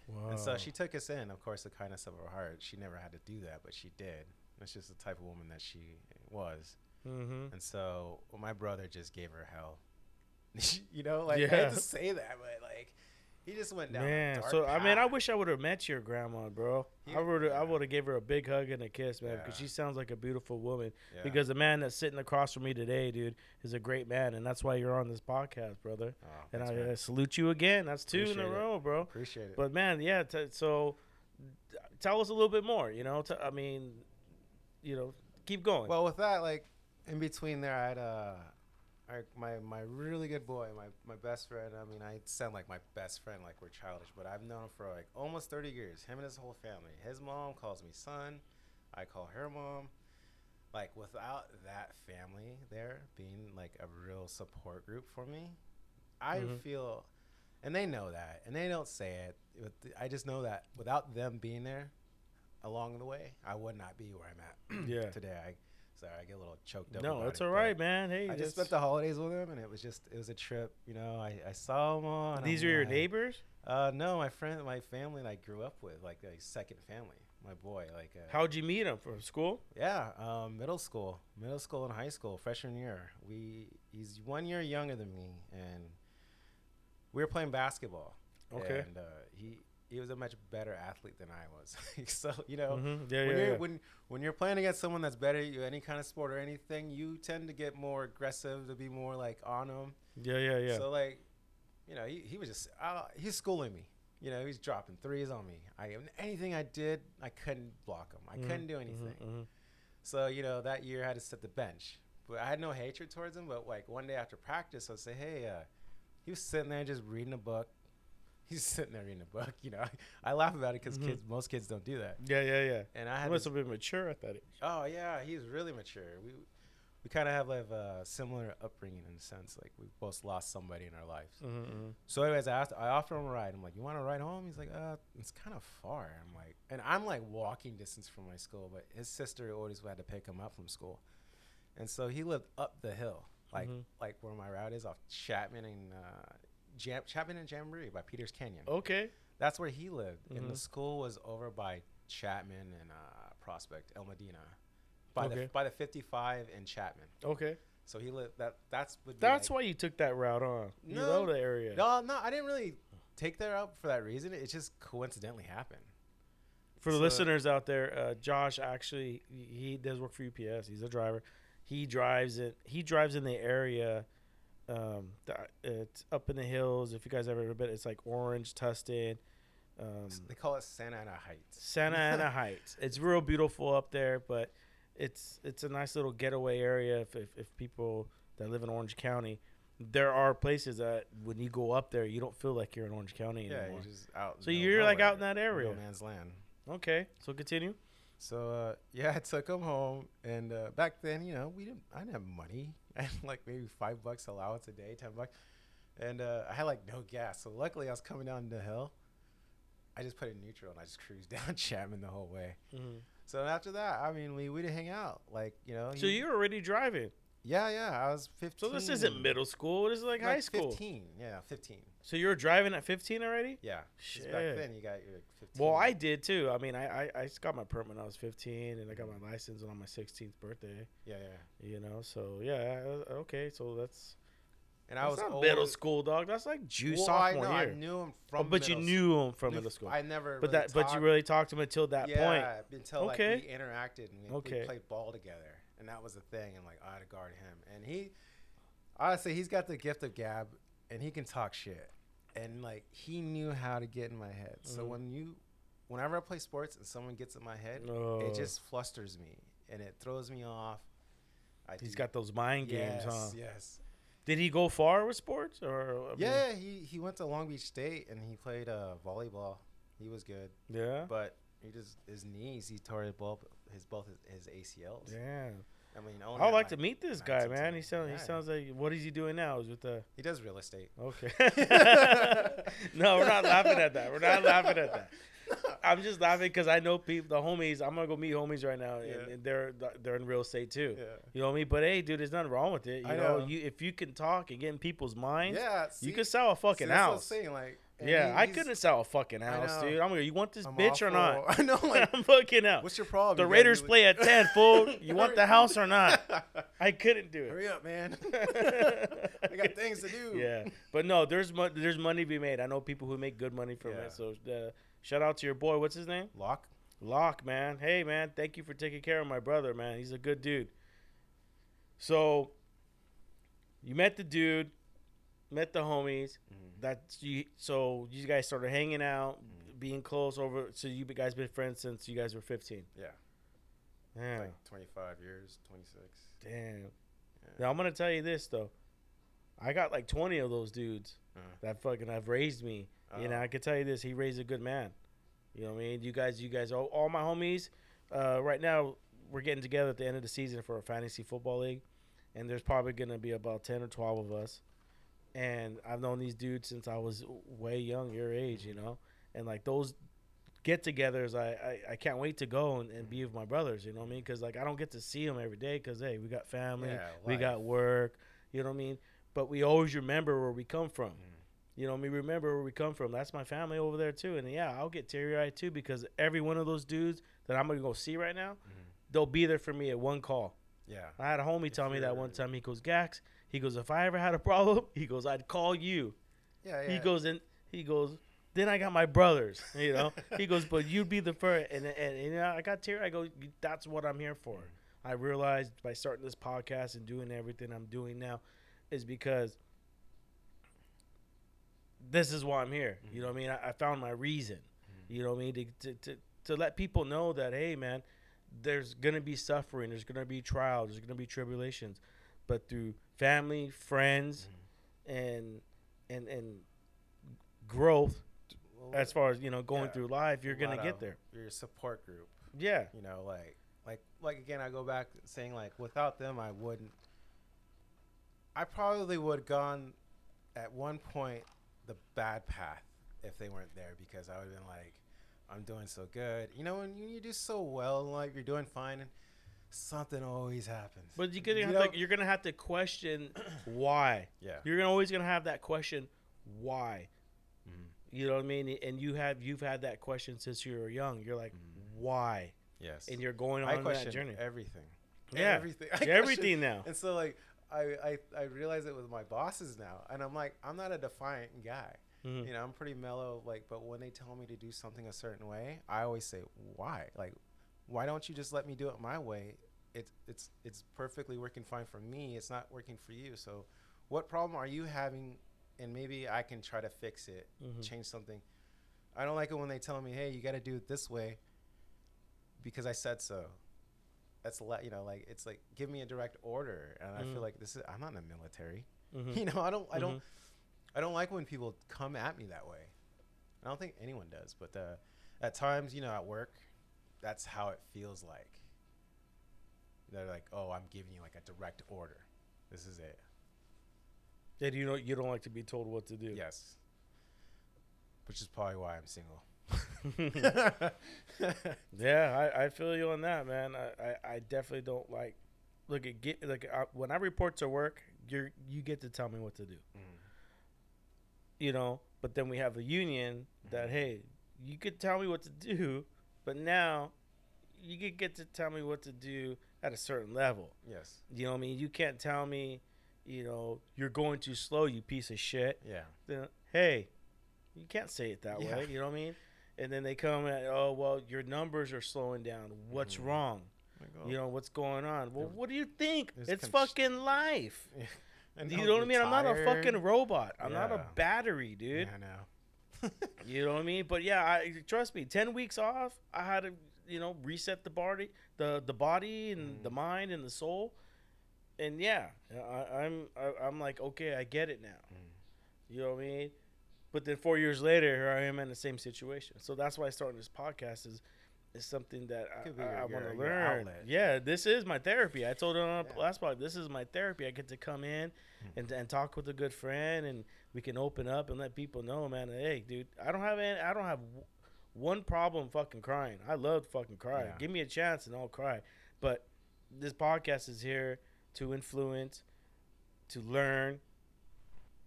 Wow. And so she took us in. Of course, the kindness of her heart. She never had to do that, but she did. That's just the type of woman that she was. Mm-hmm. And so well, my brother just gave her hell. [laughs] you know, like I Yeah. hate to say that, but like he just went down. Man, so I mean, I wish I would have met your grandma, bro. You- I would, I would have gave her a big hug and a kiss, man, because Yeah. she sounds like a beautiful woman. Yeah. Because the man that's sitting across from me today, dude, is a great man, and that's why you're on this podcast, brother. Oh, And I. I salute you again. That's two in a it. row, bro. appreciate it. But man, yeah. T- so, t- tell us a little bit more. You know, t- I mean, you know, keep going. well, with that, like in between there, I had uh, I, my my really good boy, my my best friend. I mean, I sound like my best friend, like we're childish, but I've known him for like almost thirty years. Him and his whole family. His mom calls me son. I call her mom. Like without that family there being like a real support group for me, I Mhm. feel, and they know that, and they don't say it. but I just know that without them being there along the way, I would not be where I'm at Yeah. today. I sorry, I get a little choked up. no, it's it, all man. Hey, I just spent the holidays with him, and it was just it was a trip. You know, I, I saw him on. these I'm are your like- neighbors. Uh, no, my friend, my family, that I grew up with, like a second family. My boy, like uh, How'd you meet him from school? yeah, um, middle school, middle school and high school, freshman year. We he's one year younger than me, and we were playing basketball. Okay. And uh, he he was a much better athlete than I was. [laughs] so you know, Mhm. Yeah, when yeah, you're yeah. when when you're playing against someone that's better at you, any kind of sport or anything, you tend to get more aggressive, to be more like on them. yeah, yeah, yeah. So like, you know, he, he was just uh, he's schooling me. You know, he's dropping threes on me. I anything I did, I couldn't block him. I Mhm, couldn't do anything. mhm, mhm. So you know, that year I had to sit the bench, but I had no hatred towards him. But like one day after practice, I'd say, hey, uh, he was sitting there just reading a book. He's sitting there reading a book. You know, [laughs] I, laugh about it because Mhm. kids, most kids don't do that. Yeah, yeah, yeah. And I I had must have been mature at that age. Oh yeah, he's really mature. We we kind of have like a similar upbringing in a sense. Like we both lost somebody in our lives. Mm-hmm. So anyways, I asked, I offered him a ride. I'm like, you want to ride home? He's like, uh, it's kind of far. I'm like, and I'm like walking distance from my school, but his sister always had to pick him up from school, and so he lived up the hill, like Mhm. like where my route is off Chapman and uh, Jam- Chapman and Jamboree by Peters Canyon. Okay. That's where he lived, and Mhm. the school was over by Chapman and uh, Prospect, El Modena, by Okay. the by the 55 in Chapman. Okay. So he lived that. That's That's like, why you took that route on. You No. know the area. No, no, I didn't really take that route for that reason. It just coincidentally happened. For the listeners out there, uh, Josh actually he he does work for UPS. He's a driver. He drives it. He drives in the area. Um, it's up in the hills. If you guys ever been, it's like Orange, Tustin, um, they call it Santa Ana Heights. Santa [laughs] Ana Heights. It's real beautiful up there, but it's it's a nice little getaway area. If, if if people that live in Orange County, there are places that when you go up there, you don't feel like you're in Orange County Yeah, anymore. you're just out. So the middle of you're like out in that area. no man's land. Okay, so continue. So uh, yeah, I took him home, and uh, back then, you know, we didn't. I didn't have money. [laughs] Had like maybe five bucks allowance a day, ten bucks, and uh, I had like no gas. So luckily, I was coming down the hill. I just put it in neutral and I just [laughs] cruised down [laughs] Chapman the whole way. So after that, I mean, we we'd hang out, like you know. So he- you're already driving. Yeah, yeah. I was fifteen. So this isn't middle school. This is like, high school. Fifteen. Yeah, fifteen. So you were driving at 15 already? Yeah. 'cause Back then, you got your fifteen. Well, I did too. I mean, I, I I got my permit when I was 15, and I got my license on my 16th birthday. Yeah, yeah. You know, so yeah, uh, okay. So that's And I was not old. middle school, dog. That's like Jew Well, I sophomore know, year. I knew him Oh, from. but you knew him from knew middle school. I never. but really that, but you really talked to him until that yeah, point. until like Okay. we interacted and we, Okay. we played ball together, and that was the thing. And like I had to guard him, and he, honestly, he's got the gift of gab, and he can talk shit, and like he knew how to get in my head. So Mhm. when you, whenever I play sports and someone gets in my head, Oh. it just flusters me and it throws me off. I He's do- got those mind games, yes, huh? Yes. Did he go far with sports or? I mean- Yeah, he, he went to Long Beach State and he played uh, volleyball. He was good, yeah. but he just his knees. He tore his both his both his, his ACLs. Damn. I mean, I would like to meet this guy, man. He sounds. He sounds like. What is he doing now? Is with the. He does real estate. Okay. [laughs] [laughs] no, we're not laughing at that. We're not laughing at that. I'm just laughing because I know people, the homies. I'm gonna go meet homies right now, and, Yeah. and they're they're in real estate too. Yeah. You know what I mean? But hey, dude, there's nothing wrong with it. You I know, know. you if you can talk and get in people's minds, Yeah. you can sell a fucking see, that's what I'm house. saying, like, Yeah, I couldn't sell a fucking house, know. dude. I'm gonna. You want this I'm bitch all or not? [laughs] I know. [laughs] Like, I'm fucking out. what's your problem? The You Raiders do play at ten, fool. [laughs] You want the house or not? I couldn't do it. Hurry up, man. I got things to do. Yeah, but no, there's mo- there's money to be made. I know people who make good money from Yeah. it. So uh, shout out to your boy. What's his name? Lock. Locke, man. Hey, man. Thank you for taking care of my brother, man. He's a good dude. So you met the dude, met the homies. Mhm. That's you. So you guys started hanging out, Mhm. being close over. So you guys been friends since you guys were 15. Yeah. Yeah. Like 25 years, 26. Damn. Yeah. Now I'm gonna tell you this though. I got like 20 of those dudes Uh, that fucking have raised me. You know, uh, I can tell you this: he raised a good man. You know what I mean? You guys, you guys, all, all my homies. Uh, right now, we're getting together at the end of the season for a fantasy football league, and there's probably gonna be about ten or twelve of us. And I've known these dudes since I was way young, your age, you know. And like those get-togethers, I, I, I can't wait to go and, and be with my brothers. You know what I mean? Because like I don't get to see them every day because hey, we got family, yeah, we got work. You know what I mean? But we always remember where we come from. Mhm. You know, me remember where we come from. That's my family over there too. And yeah, I'll get teary eyed too because every one of those dudes that I'm gonna go see right now, Mhm. they'll be there for me at one call. Yeah. I had a homie If tell me that one time. He goes, Gax. He goes, if I ever had a problem, [laughs] he goes, I'd call you. Yeah. He goes and he goes. Then I got my brothers. You know, [laughs] he goes, but you'd be the first. And and, and you know, I got teary. I go, that's what I'm here for. I realized by starting this podcast and doing everything I'm doing now, is because this is why I'm here. You know what I mean? I, I found my reason. Mhm. You know what I mean? To, to, to, to let people know that, hey, man, there's going to be suffering, there's going to be trials, there's going to be tribulations. But through family, friends, Mhm. and and and growth, Well, as far as, you know, going Yeah. through life, you're going to get there. Your support group. Yeah. you know like like like again i go back saying like without them i wouldn't i probably would have gone at one point the bad path if they weren't there because i would have been like i'm doing so good you know when you do so well in life you're doing fine and something always happens But you're gonna You have to, you're gonna have to question [clears throat] why. yeah You're gonna always gonna have that question why. Mhm. You know what I mean? And you have you've had that question since you were young. You're like, Mhm. why? yes And you're going on that journey. everything Yeah. everything [laughs] I Yeah, question- everything now. And so like I, I I realize it with my bosses now, and I'm like I'm not a defiant guy. Mhm. You know, I'm pretty mellow. Like, but when they tell me to do something a certain way, I always say why. Like, why don't you just let me do it my way? It's it's it's perfectly working fine for me. It's not working for you. So, what problem are you having? And maybe I can try to fix it, Mhm. change something. I don't like it when they tell me, "Hey, you got to do it this way," because I said so that's a lot you know like it's like give me a direct order and i Mhm. feel like this is i'm not in the military Mhm. [laughs] you know i don't i don't Mhm. i don't like when people come at me that way i don't think anyone does but uh, at times you know at work that's how it feels like they're like oh i'm giving you like a direct order this is it And you know you don't like to be told what to do. yes which is probably why i'm single [laughs] yeah, I, I feel you on that, man. I, I, I definitely don't like look at get like uh, when I report to work, you're you get to tell me what to do. Mm. You know, but then we have a union that Mhm. hey, you could tell me what to do, but now you could get to tell me what to do at a certain level. yes You know what I mean? You can't tell me, you know, you're going too slow, you piece of shit. yeah Then hey, you can't say it that Yeah. way. You know what I mean? And then they come at, oh well, your numbers are slowing down. What's Mhm. wrong? You oh, know what's going on? Well, what do you think? It's fucking life. [laughs] I You know what I mean? I'm not a fucking robot. I'm not a battery, dude. Yeah, I know. You know what I mean? But yeah, I trust me. Ten weeks off, I had to, you know, reset the body, the the body and the Mhm. mind and the soul. And yeah, I, I'm I, I'm like, okay, I get it now. Mm. You know what I mean? But then four years later, here I am in the same situation. So that's why starting this podcast is is something that Could I, I, want to learn. outlet. Yeah, this is my therapy. I told her on Yeah. last podcast, this is my therapy. I get to come in Hmm. and, and talk with a good friend, and we can open up and let people know, man. Hey, dude, I don't have any, I don't have w- one problem fucking crying. I love fucking cry. Yeah. Give me a chance and I'll cry. But this podcast is here to influence, to learn,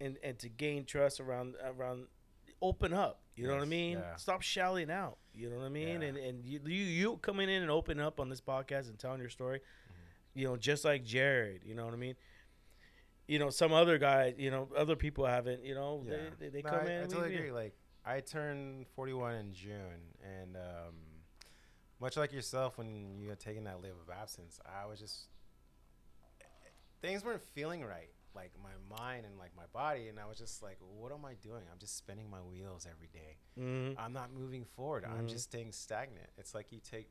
and and to gain trust around around. Open up. You know what I mean? yeah. Stop shelling out. You know what I mean? Yeah. And and you, you you coming in and open up on this podcast and telling your story, Mm-hmm. you know, just like Jared. You know what I mean? You know, some other guys, you know, other people haven't. You know, Yeah. they, they, they No, come I, in. I totally we- agree. Like I turned 41 in June, and um, much like yourself, when you had taken that leave of absence, I was just things weren't feeling right, like my mind and like my body, and I was just like, what am I doing? I'm just spinning my wheels every day. Mhm. I'm not moving forward. I'm Mhm. just staying stagnant. It's like you take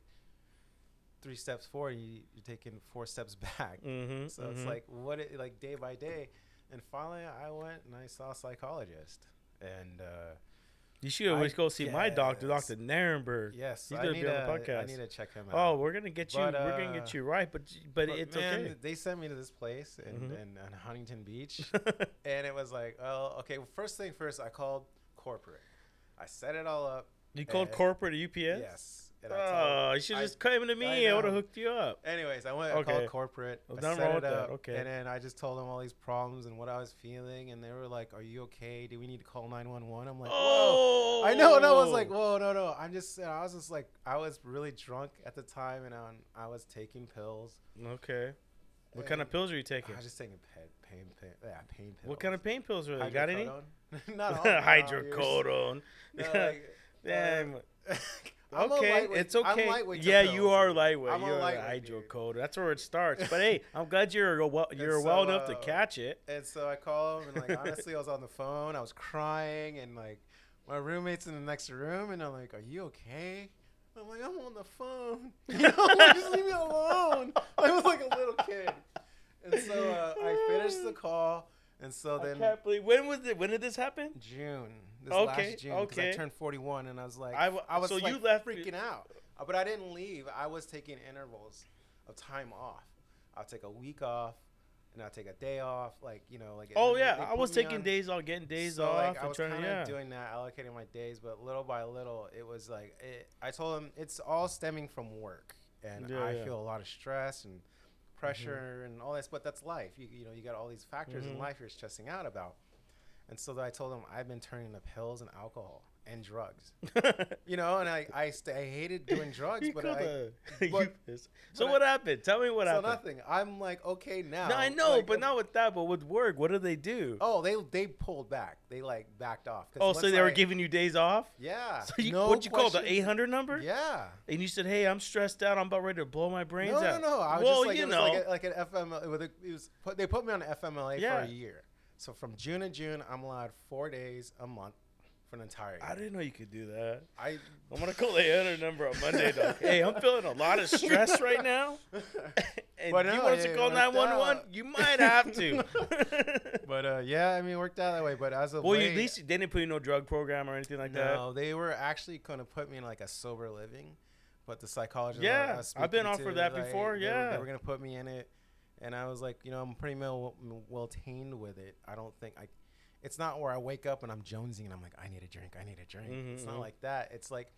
three steps forward, you, you're taking four steps [laughs] back. Mhm, So it's mhm. like what it like day by day, and finally I went and I saw a psychologist, and uh, you should always I go see my doctor. Doctor Narenberg. yes, He's I gonna need be on the to- I podcast. need to check him out. Oh, we're gonna get you. But, we're gonna get uh, you right, but but, But, it's man, okay. They sent me to this place in, Mhm. in, in Huntington Beach, [laughs] and it was like, oh, okay. Well, first thing first, I called corporate. I set it all up. you called uh, corporate UPS? Yes. And I Oh, you should just come to me. I I, would have hooked you up. Anyways, I went. I Okay. called corporate. Well, I set it up, Okay. And then I just told them all these problems and what I was feeling, and they were like, "Are you okay? Do we need to call 911?" I'm like, "Whoa." oh, I know, and I was like, "Whoa, no, no." I'm just, I was just like, I was really drunk at the time, and I, I was taking pills. okay. What kind of pills are you taking? I was just taking pain, pain, pain yeah, pain pills. What kind of pain pills they? You got any? [laughs] Not [laughs] all. not all yours. Hydrocodone. No, like, [laughs] Damn. uh, I'm okay, lightweight- it's okay. lightweight yeah, you are lightweight. I'm you're lightweight, a dude. hydrocodone. That's where it starts. But hey, I'm glad you're a well, [laughs] you're And well so, enough to uh, catch it. And so I call him, and like honestly, I was on the phone. I was crying, and like my roommate's in the next room, and I'm like, "Are you okay?" I'm like, "I'm on the phone. [laughs] You know, like, just leave me alone." [laughs] I was like a little kid, and so uh, I finished the call, and so I then can't believe when was it? When did this happen? June, this Okay, last June, because okay. I turned 41, and I was like, I I, w- was so like you left- freaking out, Uh, but I didn't leave. I was taking intervals of time off. I'll take a week off, and I'll take a day off, like you know, like. Oh yeah, they I was taking on- days off, getting days so, off, like, I was kind of yeah. doing that, allocating my days, but little by little, it was like it, I told him it's all stemming from work, and Yeah, I yeah. feel a lot of stress and pressure and all this. But that's life. You, you know, you got all these factors Mhm. in life you're stressing out about. And so I told him I've been turning to pills and alcohol and drugs. [laughs] You know, and I I, st- I hated doing drugs, but I. [laughs] I but- so but I- what happened? Tell me what so happened. nothing. I'm like okay now. No, I know, like, but um, not with that. But with work, what do they do? Oh, they they pulled back. They like backed off. Oh, so they were giving you days off? Yeah. So you, no what you call the 800 number? Yeah. And you said, "Hey, I'm stressed out. I'm about ready to blow my brains out? No, no, no. I was well, just like, you it was know, like, a, like an FM. With a, it was put, they put me on an FMLA Yeah. for a year. So from June to June, I'm allowed four days a month for an entire year. I didn't know you could do that. I I'm gonna call the 800 number on Monday, dog. [laughs] hey, I'm feeling a lot of stress right now. [laughs] and But you no, want yeah, to call 911? You might have to. [laughs] but uh, yeah, I mean, it worked out that way. But as of well, late, at least they didn't put you in no drug program or anything like that. no, they were actually going to put me in like a sober living, but the psychologist. Yeah, I've been offered to, that like, before, they were- yeah. they were going to put me in it, and I was like, you know, I'm pretty well well tamed with it. I don't think I. It's not where I wake up and I'm jonesing and I'm like, I need a drink, I need a drink. Mhm, it's not like that. It's like,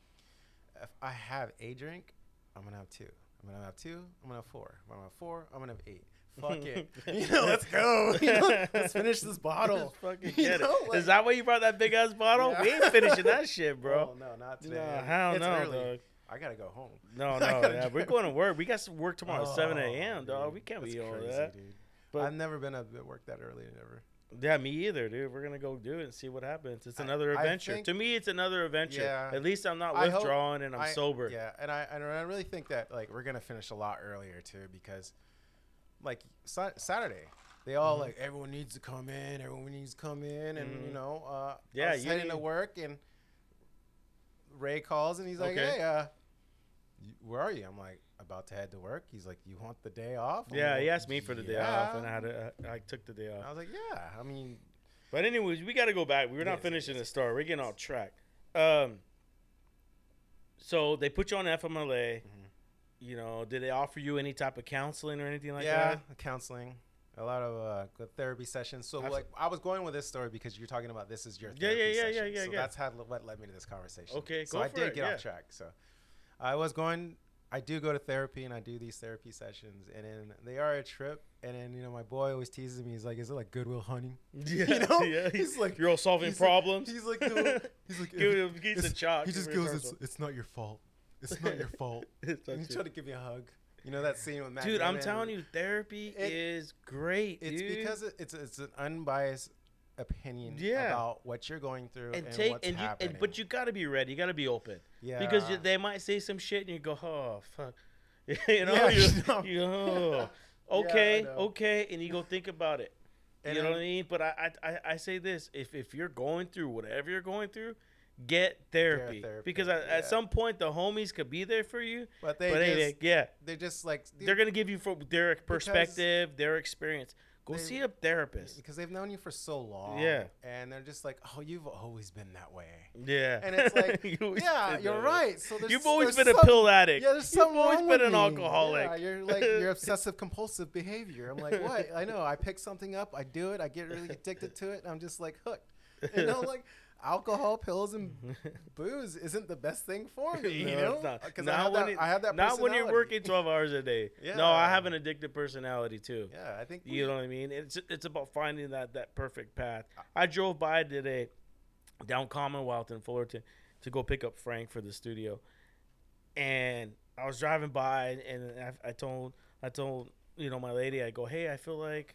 if I have a drink, I'm gonna have two. I'm gonna have two. I'm gonna have four. I'm gonna have four. I'm gonna have eight. Fuck it. [laughs] [laughs] You know, let's go. [laughs] You know, let's finish this bottle. Let's fucking You get know, it. like- Is that why you brought that big ass bottle? Yeah. We ain't finishing that shit, bro. Oh, no, not No, today. hell It's no, early. dog. I gotta go home. No, [laughs] I no, yeah, we're going to work. We got some work tomorrow at 7 Oh, a.m., dog. We can't be all that. dude. But I've never been up at work that early, never. yeah, me either, dude. We're gonna go do it and see what happens. It's another I adventure. think- to me, it's another adventure. Yeah. At least I'm not I hope- withdrawing and I'm I- sober. Yeah, and I and I really think that like we're gonna finish a lot earlier too because, like Sa- Saturday, they all Mhm. like everyone needs to come in, everyone needs to come in, and you Mhm. know, uh, Yeah, I was you heading to work and Ray calls and he's like, Okay. "Hey, uh, you- where are you?" I'm like, "About to head to work." He's like, "You want the day off?" I'm Yeah, like, he asked me for the day off, and I had to, I took the day off. I was like, "Yeah." I mean, But anyways, we got to go back. We're not Yes, finishing yes, the story. We're getting off track. Um. So they put you on FMLA. Mhm. You know, did they offer you any type of counseling or anything like yeah, that? counseling, a lot of uh, therapy sessions. So like, I was going with this story because you're talking about this is your Yeah, therapy yeah, yeah, session. yeah, yeah, So yeah. that's how what led me to this conversation. Okay, so I did it, get yeah. off track. So I was going. I do go to therapy and I do these therapy sessions, and then they are a trip. And then you know my boy always teases me. He's like, "Is it like Good Will Hunting?" [laughs] [laughs] Yeah, You know? yeah. He's like- you're all solving he's like- problems. he's like, no. [laughs] He's like, Give "If- him a piece of chalk. He just Give me a goes, "It's it's not your fault. It's not your fault." It's and you. trying to give me a hug. You know that scene with Matt Dude, I'm telling you, therapy It- is great. It's dude. because it, it's it's an unbiased opinion Yeah. about what you're going through and and, take what's and you happening. and, but you got to be ready. You got to be open yeah, because you, they might say some shit and you go, oh fuck, [laughs] [laughs] you know, Yeah, you, no. you oh, [laughs] Yeah, okay, know. okay, and you go think about it. And you know what I mean? But I, I I- I say this: if if you're going through whatever you're going through, get therapy, therapy, because at, yeah. at some point the homies could be there for you. but they but just, hey, yeah, they're just like they're gonna give you from their perspective, their experience. Go they- see a therapist. because they've known you for so long. Yeah. and they're just like, oh, you've always been that way. Yeah, And it's like, [laughs] you yeah you're right. So there's, You've always been a pill addict. Yeah, there's You've always been an alcoholic. Yeah, you're like [laughs] you're obsessive compulsive behavior. I'm like, what? I know. I pick something up, I do it, I get really addicted to it, and I'm just like hooked. You know, like alcohol, pills, and [laughs] booze isn't the best thing for me. [laughs] You No, know, not. because I have when that. it- I have that. Not when you're working 12 hours a day. [laughs] No, I have an addictive personality too. Yeah, I think You know what I mean? It's it's about finding that that perfect path. I drove by today down Commonwealth in Fullerton to go pick up Frank for the studio, and I was driving by and I, I told I told you know my lady I go hey I feel like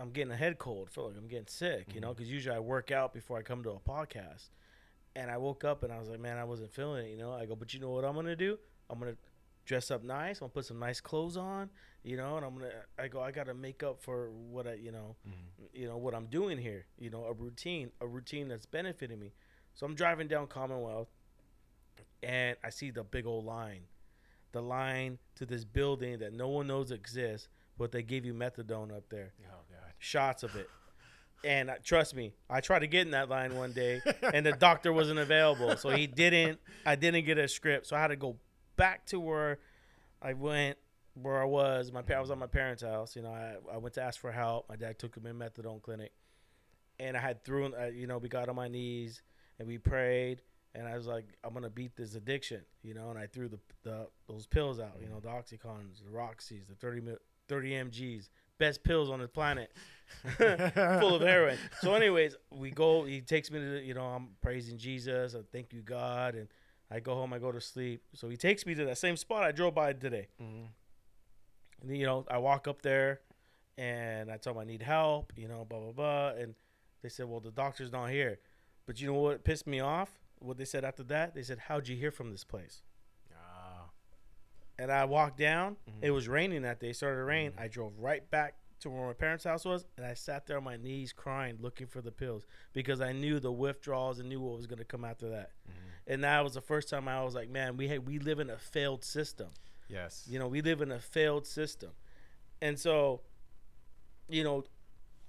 I'm getting a head cold. I feel like I'm getting sick. You know Mm-hmm. because usually I work out before I come to a podcast. And I woke up and I was like, man, I wasn't feeling it, you know. I go, but you know what I'm gonna do? I'm gonna dress up nice. I'm gonna put some nice clothes on, you know. And I'm gonna, I go, I gotta make up for what I, you know, you know what I'm doing here. You know, a routine, a routine that's benefiting me. So I'm driving down Commonwealth, and I see the big old line, the line to this building that no one knows exists, but they give you methadone up there god. Shots of it. And uh, trust me, I tried to get in that line one day, and the doctor wasn't available, so he didn't. I didn't get a script, so I had to go back to where I went, where I was. My parents was at my parents' house. You know, I, I went to ask for help. My dad took him in methadone clinic, and I had through. You know, we got on my knees and we prayed, and I was like, I'm gonna beat this addiction. You know, and I threw the the those pills out. You know, the oxycons, the roxys, the 30 30 mgs, best pills on the planet. [laughs] full of heroin. So, anyways, we go. He takes me to, the, you know, I'm praising Jesus. I thank you, God, and I go home. I go to sleep. So he takes me to that same spot I drove by today. Mhm. And, you know, I walk up there, and I tell him I need help. You know, blah blah blah, and they said, well, the doctor's not here. But you know what pissed me off? What they said after that? They said, how'd you hear from this place? And I walked down. Mhm. It was raining that day. It started to rain. Mhm. I drove right back to where my parents' house was, and I sat there on my knees crying, looking for the pills because I knew the withdrawals and knew what was going to come after that. Mhm. And that was the first time I was like, man, we had, we live in a failed system. Yes. You know, we live in a failed system. And so, you know,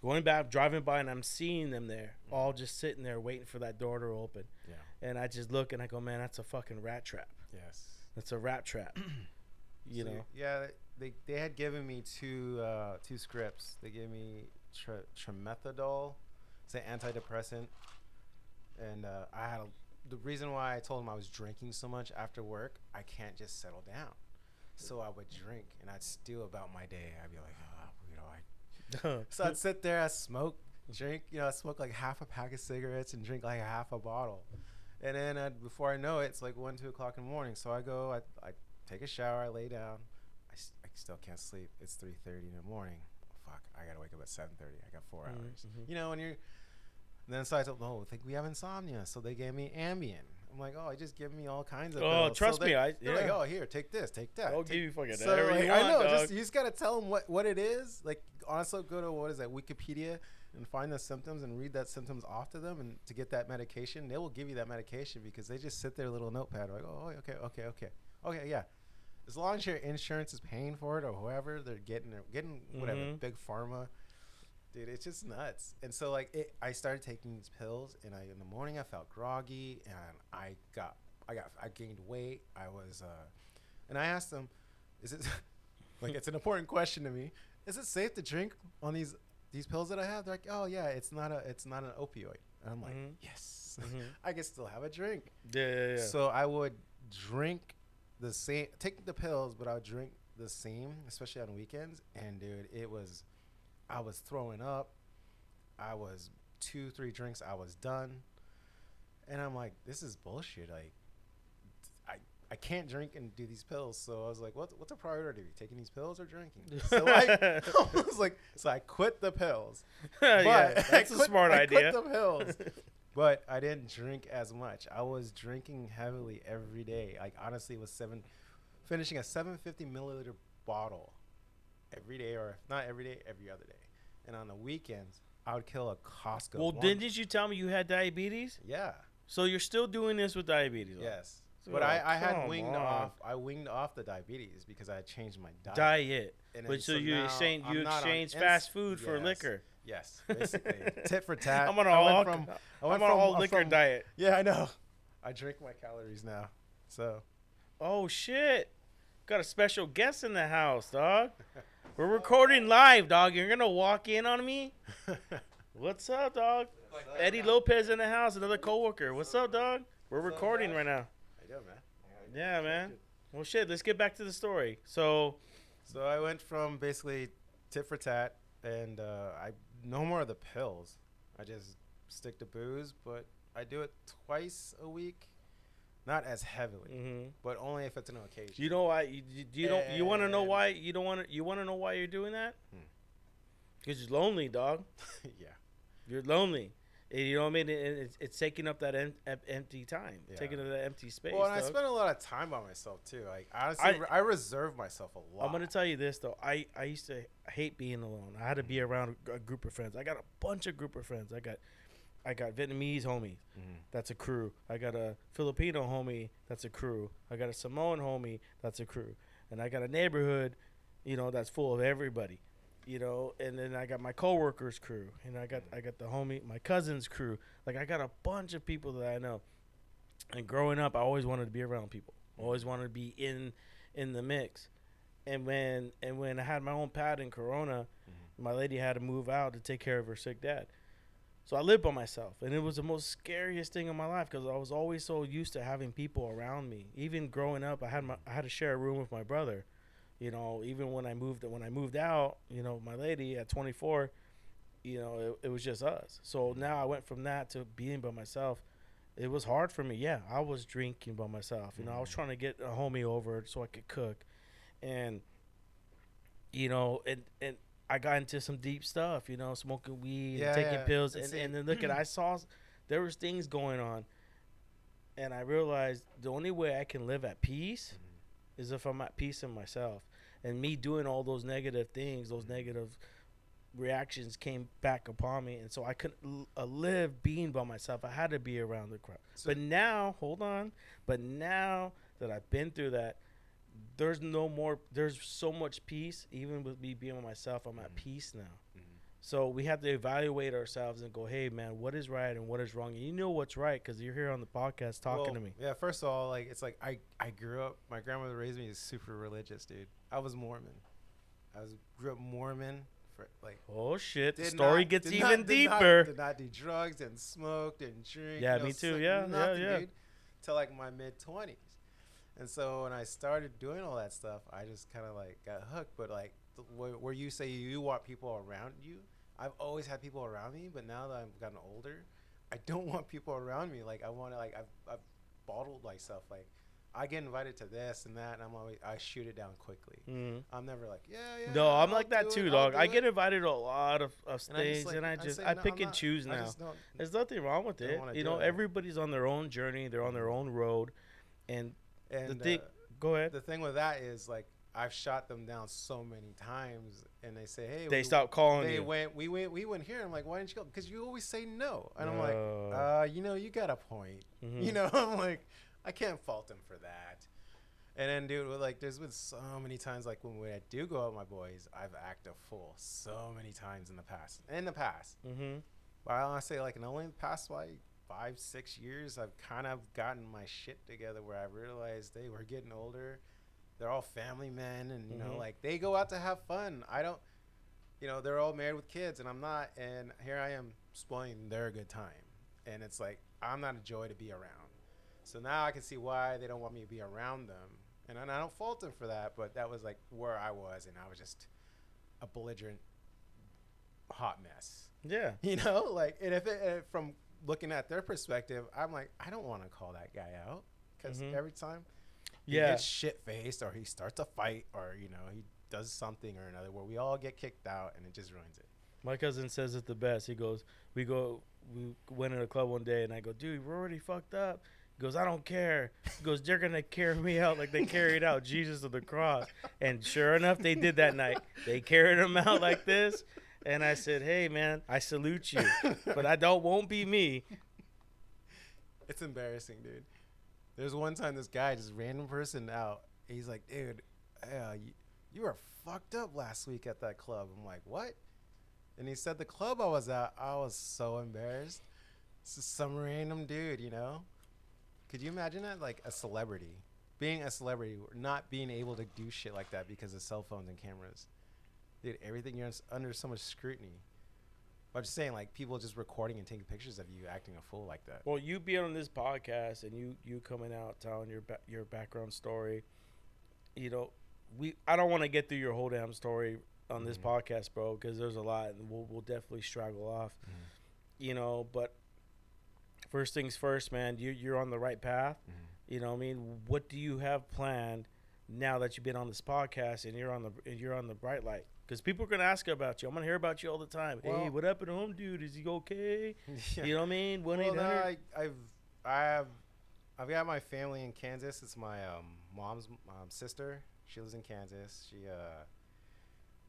going back, driving by, and I'm seeing them there, all just sitting there waiting for that door to open. Yeah. And I just look and I go, man, that's a fucking rat trap. Yes. That's a rat trap. [clears throat] you So, know? Yeah, they they had given me two uh, two scripts. They gave me tre- trimethadol, it's an antidepressant, and uh, I had a, the reason why I told them I was drinking so much after work. I can't just settle down, so I would drink, and I'd steal about my day. I'd be like, oh, you know, I [laughs] so I'd sit there, I smoke, drink, you know, I smoke like half a pack of cigarettes and drink like half a bottle. And then I'd, before I know it, it's like one, two o'clock in the morning. So I go, I, I take a shower, I lay down. I still can't sleep. It's 3.30 in the morning. Fuck, I got to wake up at 7.30. I got 4 Mhm, hours. mhm. You know, when you're, then so I told oh, I think we have insomnia. So they gave me Ambien. I'm like, oh, I just give me all kinds of Oh, pills. So trust they- me, I- They're like, oh, here, take this, take that. I'll take give you fucking so like, you I want, know, dog. just you just gotta tell them what what it is. Like honestly, go to what is that Wikipedia and find the symptoms and read that symptoms off to them, and to get that medication, they will give you that medication because they just sit there, little notepad, like, oh, okay, okay, okay, okay, yeah. As long as your insurance is paying for it or whoever they're getting, getting whatever Mhm. big pharma, dude, it's just nuts. And so like it, I started taking these pills, and I in the morning I felt groggy, and I got, I got, I gained weight. I was, uh, and I asked them, is it [laughs] like it's an important question to me? Is it safe to drink on these these pills that I have? They're like, oh yeah, it's not a, it's not an opioid. And I'm like, Mhm. yes, Mhm. [laughs] I can still have a drink. Yeah, yeah, yeah. So I would drink the same, take the pills, but I would drink the same, especially on weekends. And dude, it was, I was throwing up. I was two, three drinks, I was done. And I'm like, this is bullshit. Like, I, I can't drink and do these pills. So I was like, what's, what's a priority? Taking these pills or drinking? [laughs] So I, [laughs] I was like, so I quit the pills. [laughs] yeah, that's I a quit- smart I idea. Quit the pills, but I didn't drink as much. I was drinking heavily every day. Like honestly, it was seven, finishing a 750 milliliter bottle every day, or if not every day, every other day. And on the weekends, I would kill a Costco. well, didn't you tell me you had diabetes? Yeah. So you're still doing this with diabetes? Yes. But I, I had winged on. off. I winged off the diabetes because I had changed my diet. Diet. And But so, so you exchange you exchange fast food for liquor. Yes, basically [laughs] tit for tat. I'm on a I went all, from- I I'm on from- all liquor from- diet. Yeah, I know. I drink my calories now. So Oh shit! Got a special guest in the house, dog. We're recording live, dog. You're gonna walk in on me? [laughs] What's up, dog? Eddie Lopez in the house, another coworker. What's up, dog? We're recording right now. I do, man. Yeah, man. Well, shit. Let's get back to the story. So, So I went from basically tit for tat, and uh, I no more of the pills. I just stick to booze, but I do it twice a week, not as heavily, mhm. but only if it's an occasion. you know why? You, you, you don't. You want to know why? You don't want to. You want to know why you're doing that? Hmm. Because you're lonely, dog. [laughs] yeah. You're lonely. You know what I mean? And it's, it's taking up that em- em- empty time, Yeah. taking up that empty space. Well, and I spend a lot of time by myself too. Like honestly, I- I, reserve myself a lot. I'm gonna tell you this though. I I used to hate being alone. I had to be around a, group of friends. I got a bunch of group of friends. I got I got Vietnamese homies. Mhm. That's a crew. I got a Filipino homie. That's a crew. I got a Samoan homie. That's a crew. And I got a neighborhood, you know, that's full of everybody. You know, and then I got my coworkers crew, and I got I got the homie, my cousin's crew. Like I got a bunch of people that I know. And growing up, I always wanted to be around people. Always wanted to be in in the mix. And when and when I had my own pad in Corona, mm-hmm. my lady had to move out to take care of her sick dad. So I lived by myself, and it was the most scariest thing in my life because I was always so used to having people around me. Even growing up, I had my I had to share a room with my brother. You know, even when I moved when I moved out, you know, my lady at 24, you know, it, it was just us. So now I went from that to being by myself. It was hard for me. Yeah, I was drinking by myself. You know, I was trying to get a homie over so I could cook, and you know, and and I got into some deep stuff. You know, smoking weed, Yeah, and taking yeah. pills, And and, then look at I [clears throat] saw there was things going on, and I realized the only way I can live at peace Mm-hmm. Is if I'm at peace in myself. And me doing all those negative things, those negative reactions came back upon me, and so I couldn't uh, live being by myself. I had to be around the crowd. So- but now, hold on. But now that I've been through that, there's no more. There's so much peace. Even with me being by myself, I'm at Mhm. peace now. So we have to evaluate ourselves and go, hey man, what is right and what is wrong? And you know what's right because you're here on the podcast talking Well, to me. Yeah, first of all, like it's like I I grew up. My grandmother raised me as super religious, dude. I was Mormon. I was grew up Mormon for like. Oh shit, the story not- gets even not- did not- deeper. Did not do drugs, didn't smoke, didn't drink. Yeah, you know, me too. Yeah, yeah, nothing, yeah. Dude, till like my mid twenties, and so when I started doing all that stuff, I just kind of like got hooked. But like where you say you want people around you, I've always had people around me, but now that I've gotten older, I don't [laughs] want people around me. Like I want to like I've I've bottled myself. Like I get invited to this and that, and I'm always I shoot it down quickly. Mhm. I'm never like yeah yeah. No, I'm I'll like that too, it, dog. I get invited to a lot of, of And I just, like, and I I just I "No, pick I'm and not- choose now. There's nothing wrong with it. You know, it. everybody's on their own journey. They're on their own road, and and the thing. uh, go ahead. the thing with that is like I've shot them down so many times, and they say, "Hey, they we, stop calling They you. went. We went. We went here." I'm like, "Why didn't you go?" Because you always say no, and I'm like, Uh, "Uh, you know, you got a point." mhm. You [laughs] know, I'm like, I can't fault them for that. And then, dude, like, there's been so many times, like, when, when I do go out with my boys, I've acted a fool so many times in the past. In the past. Mhm. But I want to say, like, in only the past, like, five, six years, I've kind of gotten my shit together where I realized they were getting older. They're all family men, and, you know, Mhm. like, they go out to have fun. I don't, you know, they're all married with kids, and I'm not. And here I am spoiling their good time. And it's like, I'm not a joy to be around. So now I can see why they don't want me to be around them. And, and I don't fault them for that, but that was like where I was, and I was just a belligerent, hot mess. Yeah. [laughs] You know, like, and if it, from looking at their perspective, I'm like, I don't want to call that guy out because Mhm. every time he Yeah. gets shit faced or he starts a fight or you know he does something or another where we all get kicked out and it just ruins it. My cousin says it the best. He goes, "We go, we went in a club one day, and I go, dude, we're already fucked up." He goes, "I don't care." He goes, "They're gonna carry me out like they carried out [laughs] Jesus of the cross." And sure enough, they did that night. They carried him out like this, and I said, "Hey, man, I salute you, but I don't won't be me." [laughs] It's embarrassing, dude. There's one time this guy, just random person out, he's like, dude, uh, you, you were fucked up last week at that club. I'm like, what? And he said the club I was at, I was so embarrassed. Is some random dude, you know? Could you imagine that? Like a celebrity. Being a celebrity, not being able to do shit like that because of cell phones and cameras. Dude, everything you're under so much scrutiny. I'm just saying, like, people just recording and taking pictures of you acting a fool like that. Well, you being on this podcast and you you coming out telling your ba- your background story, you know, we I don't want to get through your whole damn story on this Mhm. podcast, bro, because there's a lot, and we'll we'll definitely straggle off, you know. But first things first, man, you you're on the right path. You know, what I mean, what do you have planned now that you've been on this podcast and you're on the and you're on the bright light? Because people are gonna ask about you. I'm gonna hear about you all the time. hey, what happened to home, dude? Is he okay? Yeah. [laughs] You know what I mean? One Well, eight. I, I've I have I've got my family in Kansas. It's my um, mom's um, sister. She lives in Kansas. She uh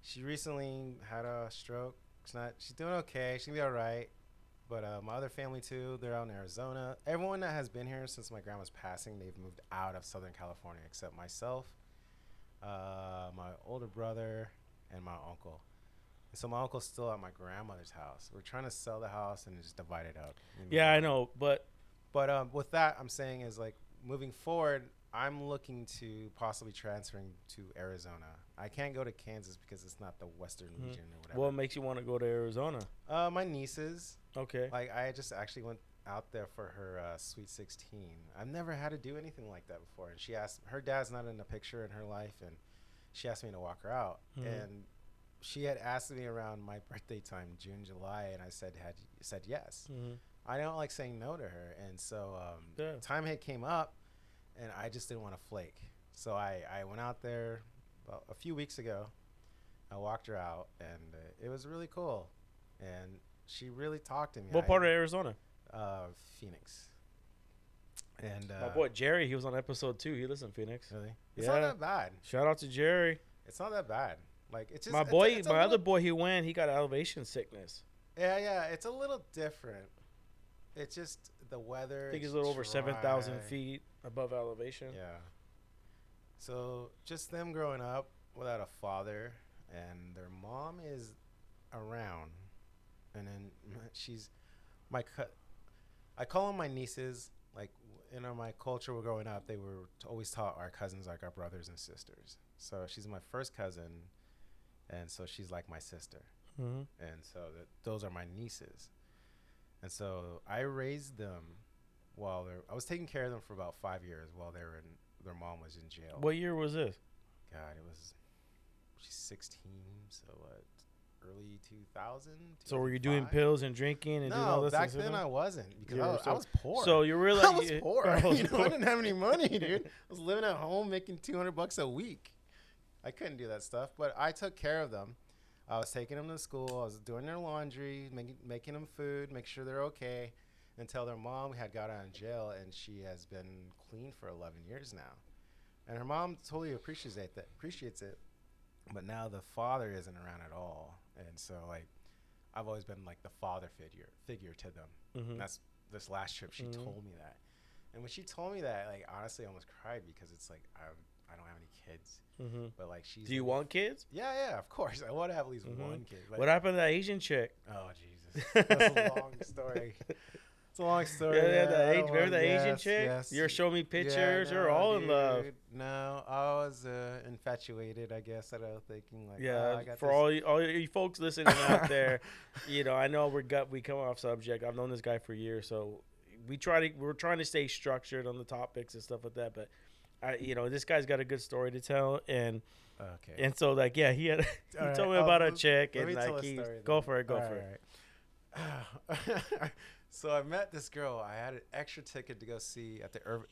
she recently had a stroke. She's not. She's doing okay. She's gonna be all right. But uh, my other family too. They're out in Arizona. Everyone that has been here since my grandma's passing, they've moved out of Southern California, except myself, uh, my older brother, and my uncle. And so my uncle's still at my grandmother's house. We're trying to sell the house and just divide it up. you Yeah, I know, but but um, with that, I'm saying is like moving forward, I'm looking to possibly transferring to Arizona. I can't go to Kansas because it's not the Western Mhm. region or whatever. what makes you want to go to Arizona? uh, my nieces, Okay. like I just actually went out there for her uh, sweet 16. I've never had to do anything like that before, and she asked. Her dad's not in the picture in her life, and she asked me to walk her out, Mhm. and she had asked me around my [laughs] birthday time, June, July, and I said had said yes. hmm I don't like saying no to her, and so um, Yeah. time had came up, and I just didn't want to flake. So I, I went out there about a few weeks ago. I walked her out, and uh, it was really cool, and she really talked to me. What I- part of Arizona? uh, Phoenix? And uh, My boy Jerry, he was on episode two. He lives in Phoenix. really, it's Yeah. not that bad. Shout out to Jerry. It's not that bad. Like it's just my it's a- boy, it's a my other boy, he went. He got elevation sickness. Yeah, yeah, it's a little different. It's just the weather. I think he's it's a little over seven thousand feet above elevation. Yeah. So just them growing up without a father, and their mom is around, and then [laughs] she's my cut. I call them my nieces. Like in our, my culture, we're growing up, they were t- always taught our cousins like our brothers and sisters. So she's my first cousin, and so she's like my sister Mm-hmm. and so that those are my nieces and so i raised them while they're i was taking care of them for about five years while they were in their mom was in jail What year was this? god it was she's 16 so what early 2000 So were you doing pills and drinking and doing all no this? back then i wasn't because You I, was, so- I was poor So you were [laughs] like, [laughs] I was poor. I was you know, I didn't have any money, dude. [laughs] I was living at home making 200 bucks a week. I couldn't do that stuff, but I took care of them. I was taking them to school. I was doing their laundry, making making them food, make sure they're okay, until their mom had got out of jail, and she has been clean for 11 years now. And her mom totally appreciates it. Appreciates it, but now the father isn't around at all, and so like, I've always been like the father figure figure to them. Mhm. And that's this last trip she Mhm. told me that. And when she told me that, like honestly, I almost cried because it's like I I don't have any kids, Mhm. but like she's. Do you like- want kids? Yeah, yeah, of course. I want to have at least Mhm. one kid. Like, what happened to that Asian chick? Oh [laughs] Jesus, that's a long story. It's a long story. Yeah, yeah, the don't remember the wanna- Asian chick? yes. You're showing me Yeah, pictures. You're no, all in love. No, I was uh, infatuated. I guess that I was thinking like, Yeah, oh, I got for this- all you, all you folks listening out [laughs] there, you know, I know we're gut we come off subject. I've known this guy for years, so we try to we're trying to stay structured on the topics and stuff like that. But I, you know, this guy's got a good story to tell, and Okay. and so like yeah, he had [laughs] he All right, told me I'll- about a chick, and like he go for it, go All for it. [laughs] so I met this girl. I had an extra ticket to go see at the Ir-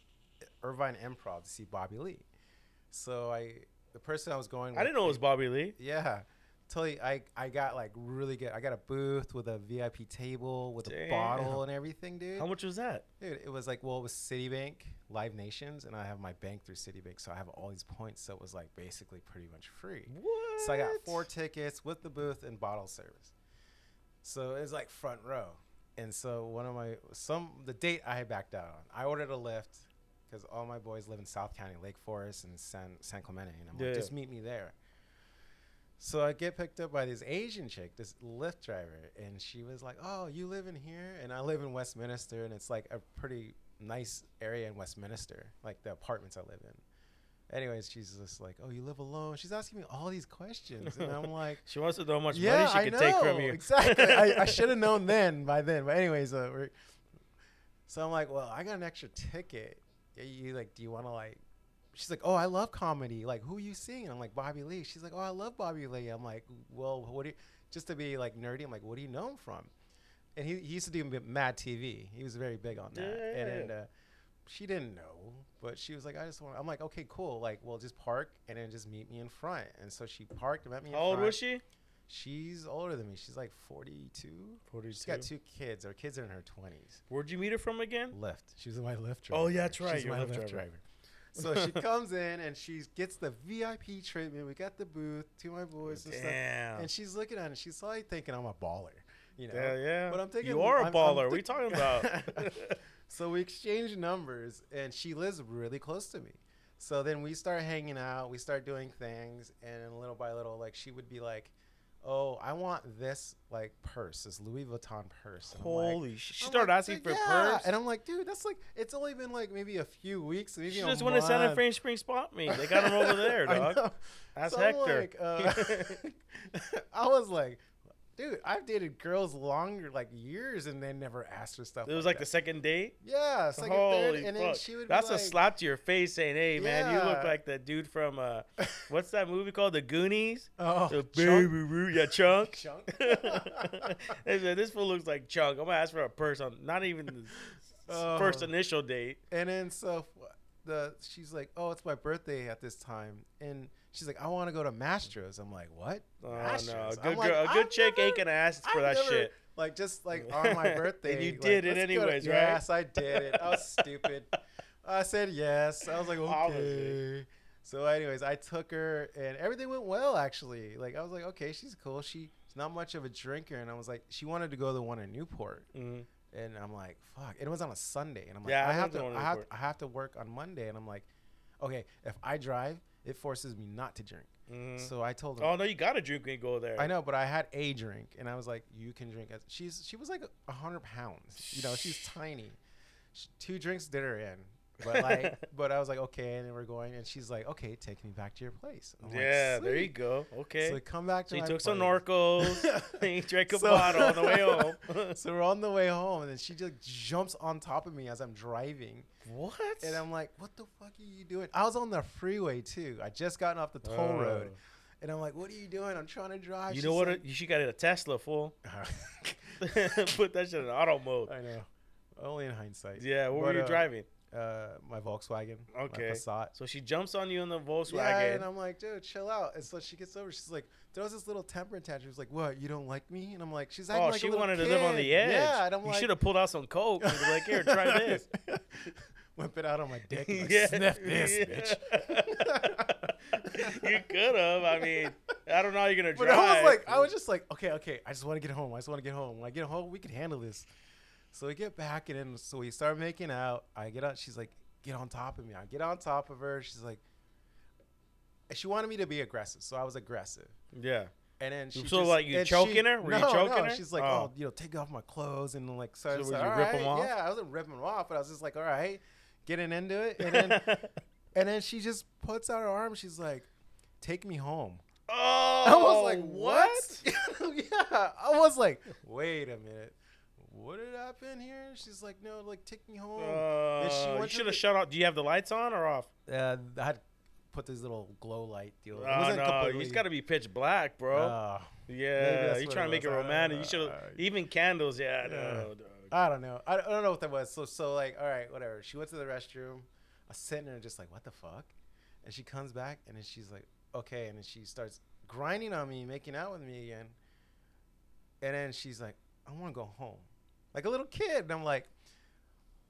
Irvine Improv to see Bobby Lee. So I, the person I was going. I didn't know it was Bobby Lee. Yeah, you, I I got like really good. I got a booth with a VIP table with a bottle and everything, dude. How much was that? Dude, it was like well, it was Citibank, Live Nations, and I have my bank through Citibank, so I have all these points. So it was like basically pretty much free. What? So I got four tickets with the booth and bottle service. So it was like front row. And so one of my some the date I had backed out on. I ordered a Lyft because all my boys live in South County, Lake Forest and San San Clemente, and I'm Yeah. like, just meet me there. So I get picked up by this Asian chick, this Lyft driver, and she was like, "Oh, you live in here?" And I live in Westminster, and it's like a pretty nice area in Westminster, like the apartments I live in. Anyways, she's just like, "Oh, you live alone?" She's asking me all these questions, and I'm [laughs] like, She wants to know how much yeah, money she I could know. take from you. Exactly. I, I [laughs] should have known then by then. But anyways, uh, we're, so I'm like, well, I got an extra ticket. Yeah, You like, do you want to like? She's like, oh, I love comedy. Like, who are you seeing? I'm like, Bobby Lee. She's like, oh, I love Bobby Lee. I'm like, well, what do you? Just to be like nerdy, I'm like, what do you know him from? And he, he used to do Mad TV. He was very big on that. Yeah. And, and uh, she didn't know, but she was like, I just want. I'm like, okay, cool. Like, well, just park and then just meet me in front. And so she parked and met me. How old front. was she? She's older than me. She's like 42. 42. She's got two kids. Her kids are in her 20s. Where'd you meet her from again? Lyft. She was in my Lyft driver. Oh, yeah, that's right, She's my Lyft driver. driver. So she [laughs] comes in and she gets the VIP treatment. We got the booth, to my boys and stuff. Damn. And she's looking at it. She's like thinking I'm a baller, you know. yeah, yeah. But I'm thinking you are a I'm- I'm baller. what are you talking about? [laughs] [laughs] so we exchange numbers, and she lives really close to me. So then we start hanging out. We start doing things, and little by little, like she would be like, "Oh, I want this like purse, this Louis Vuitton purse." And I'm like- Holy. She I'm started like, asking for "Yeah." purse. and I'm like, "Dude, that's like it's only been like maybe a few weeks, maybe she just went to Santa month." Fe Spring Swap Meet. They got him over [laughs] there, dog. That's So Hector. like, uh, [laughs] I was like, dude, I've dated girls longer, like years, and they never asked for stuff. it was like the that. second date. yeah, second, Holy third, and then she would. That's a like, slap to your face saying, hey, man, you look like the dude from, uh, [laughs] what's that movie called? The Goonies? Oh, The baby Roo- Yeah, Chunk. [laughs] chunk. [laughs] This fool looks like Chunk. I'm to ask for a purse on not even the s- first Oh. initial date. and then so the she's like, oh, it's my birthday at this time, and she's like, I want to go to Mastro's. I'm like, what? Oh, no. Mastro's? A I'm good, like, girl, a good chick never- ain't going to ask for I've that never- shit. Like just like [laughs] on my birthday. And you like, did it go to- anyways, right? Yes, I did it. I was [laughs] stupid. I said yes. I was like, okay. So, anyways, I took her, and everything went well. Actually, like I was like, okay, she's cool. She's not much of a drinker, and I was like, she wanted to go to the one in Newport, Mhm. and I'm like, fuck. And it was on a Sunday, and I'm like, Yeah, I I have to to, one in I have. I have to work on Monday, and I'm like, okay, if I drive, it forces me not to drink. Mhm. So I told her, Oh, no, you got to drink when you go there. I know, but I had a drink, and I was like, "You can drink." As she's she was like a hundred pounds. You know, she's tiny. Sh two drinks did her in, but like, [laughs] but I was like, okay, and then we're going, and she's like, okay, take me back to your place. I'm like, Yeah, there you go. Okay. So we come back to So you took some place. Norcos. you [laughs] drank a So- bottle on the way [laughs] home. so we're on the way home, and then she just jumps on top of me as I'm driving, what? and I'm like, "What the fuck are you doing?" I was on the freeway too. I just gotten off the toll road, and I'm like, "What are you doing?" I'm trying to drive. Oh. You She's know what? like- you should got a Tesla, fool. [laughs] [laughs] Put that shit in auto mode. I know. Only in hindsight. Yeah, what But, were you uh, driving? Uh, my Volkswagen. Okay. My Passat. So she jumps on you in the Yeah, Volkswagen. and I'm like, dude, chill out. And so she gets over. She's like, throws this little temper tantrum. She's like, what? You don't like me? And I'm like, she's acting oh, like she a little wanted to live on the edge. Yeah, and I'm you like, You should have pulled out some coke and be like, "Here, try [laughs] this." [laughs] Whip it out on my dick. And like, Yeah. Sniff this, bitch. [laughs] you could have. I mean, I don't know how you're gonna But. I was like, I was just like, okay, okay. I just want to get home. I just want to get home. When I get home, we can handle this. So we get back, and then so we start making out. I get out. She's like, get on top of me. I get on top of her. She's like, she wanted me to be aggressive, so I was aggressive. yeah. And then she So, just- like, you choking her? Were you no, choking no. her? She's like, Oh. oh. you know, take off my clothes and like, so, I was like, you all rip right. off? Yeah, I wasn't ripping them off, but I was just like, all right, getting into it. And then, [laughs] and then she just puts out her arm. She's like, take me home. oh, I was like, what? [laughs] yeah, I was like, wait a minute. What did happen here? She's like, no, like take me home. Then she Uh, you went to should have shut off. Do you have the lights on or off? Uh, I had put this little glow light deal. It Oh no, completely- it's got to be pitch black, bro. Uh, yeah, that's you what trying to make it was. I don't romantic. You know. should have Uh, even candles. Yeah, Yeah. no, dog. I don't know. I don't, I don't know what that was. So so like, all right, whatever. She went to the restroom. I was sitting there just like, what the fuck? And she comes back and then she's like, okay, and then she starts grinding on me, making out with me again. And then she's like, I want to go home, like a little kid. And I'm like,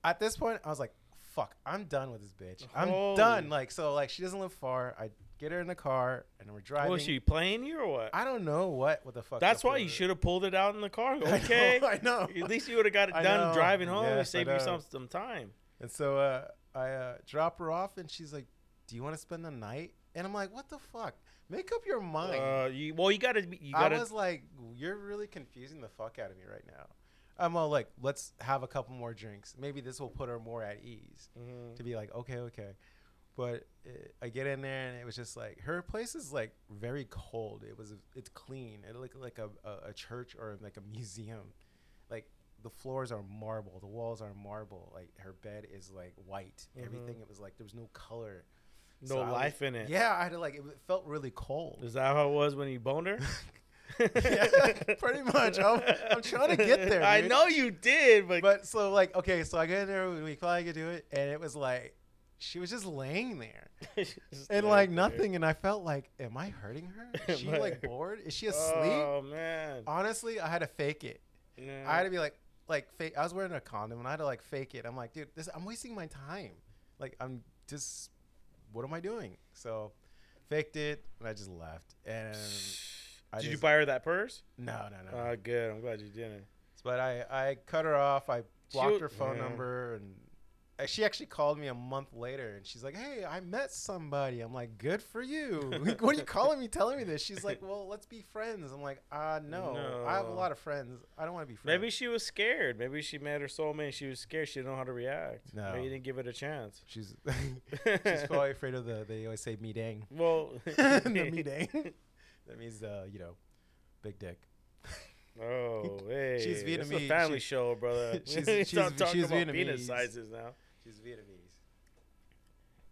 at this point, I was like, fuck, I'm done with this bitch. I'm Holy. done. Like so, like she doesn't live far. I get her in the car and we're driving. Was she playing you or what? I don't know what what the fuck. That's why you should have pulled it out in the car. [laughs] I know, Okay, [laughs] I know. at least you would have got it I done know. driving home. Yes, and save yourself some time. And so uh, I uh, drop her off, and she's like, "Do you want to spend the night?" And I'm like, "What the fuck? Make up your mind." Uh, you, well, you gotta, you I gotta. was like, "You're really confusing the fuck out of me right now." I'm all like, "Let's have a couple more drinks. Maybe this will put her more at ease." Mhm. To be like, "Okay, okay," but uh, I get in there, and it was just like her place is like very cold. It was it's clean. It looked like a, a, a church or like a museum. Like the floors are marble, the walls are marble. Like her bed is like white. Mhm. Everything it was like there was no color. No So I was- life in it. Yeah, I had to like it felt really cold. Is that how it was when you boned her? [laughs] yeah, [laughs] pretty much. I'm, I'm trying to get there. I dude. know you did, but, But so like okay, so I get in there. We I could do it, and it was like she was just laying there [laughs] and like nothing. And I felt like, am I hurting her? [laughs] Is she like bored? Is she asleep? Oh man. Honestly, I had to fake it. Yeah. I had to be like, like fake. I was wearing a condom, and I had to like fake it. I'm like, dude, this. I'm wasting my time. Like I'm just, what am I doing? So, faked it, and I just left. And [sighs] I Did you buy her that purse? No, no, no. Oh, good. I'm glad you didn't. But I, I cut her off. I blocked She- her phone yeah. number, and uh, she actually called me a month later, and she's like, "Hey, I met somebody." I'm like, "Good for you." [laughs] like, what are you calling me, telling me this? She's like, "Well, let's be friends." I'm like, "Ah, no. no. I have a lot of friends. I don't want to be friends." Maybe she was scared. Maybe she met her soulmate. She was scared. She didn't know how to react. No. Maybe you didn't give it a chance. she's [laughs] she's probably afraid of the. They always say "me dang." well, [laughs] the me dang. That means, uh, you know, big dick. Oh, [laughs] hey, She's It's a Vietnamese. family She- show, brother. [laughs] she's- [laughs] We she's- talking she's about penis Vietnamese. sizes now. She's Vietnamese.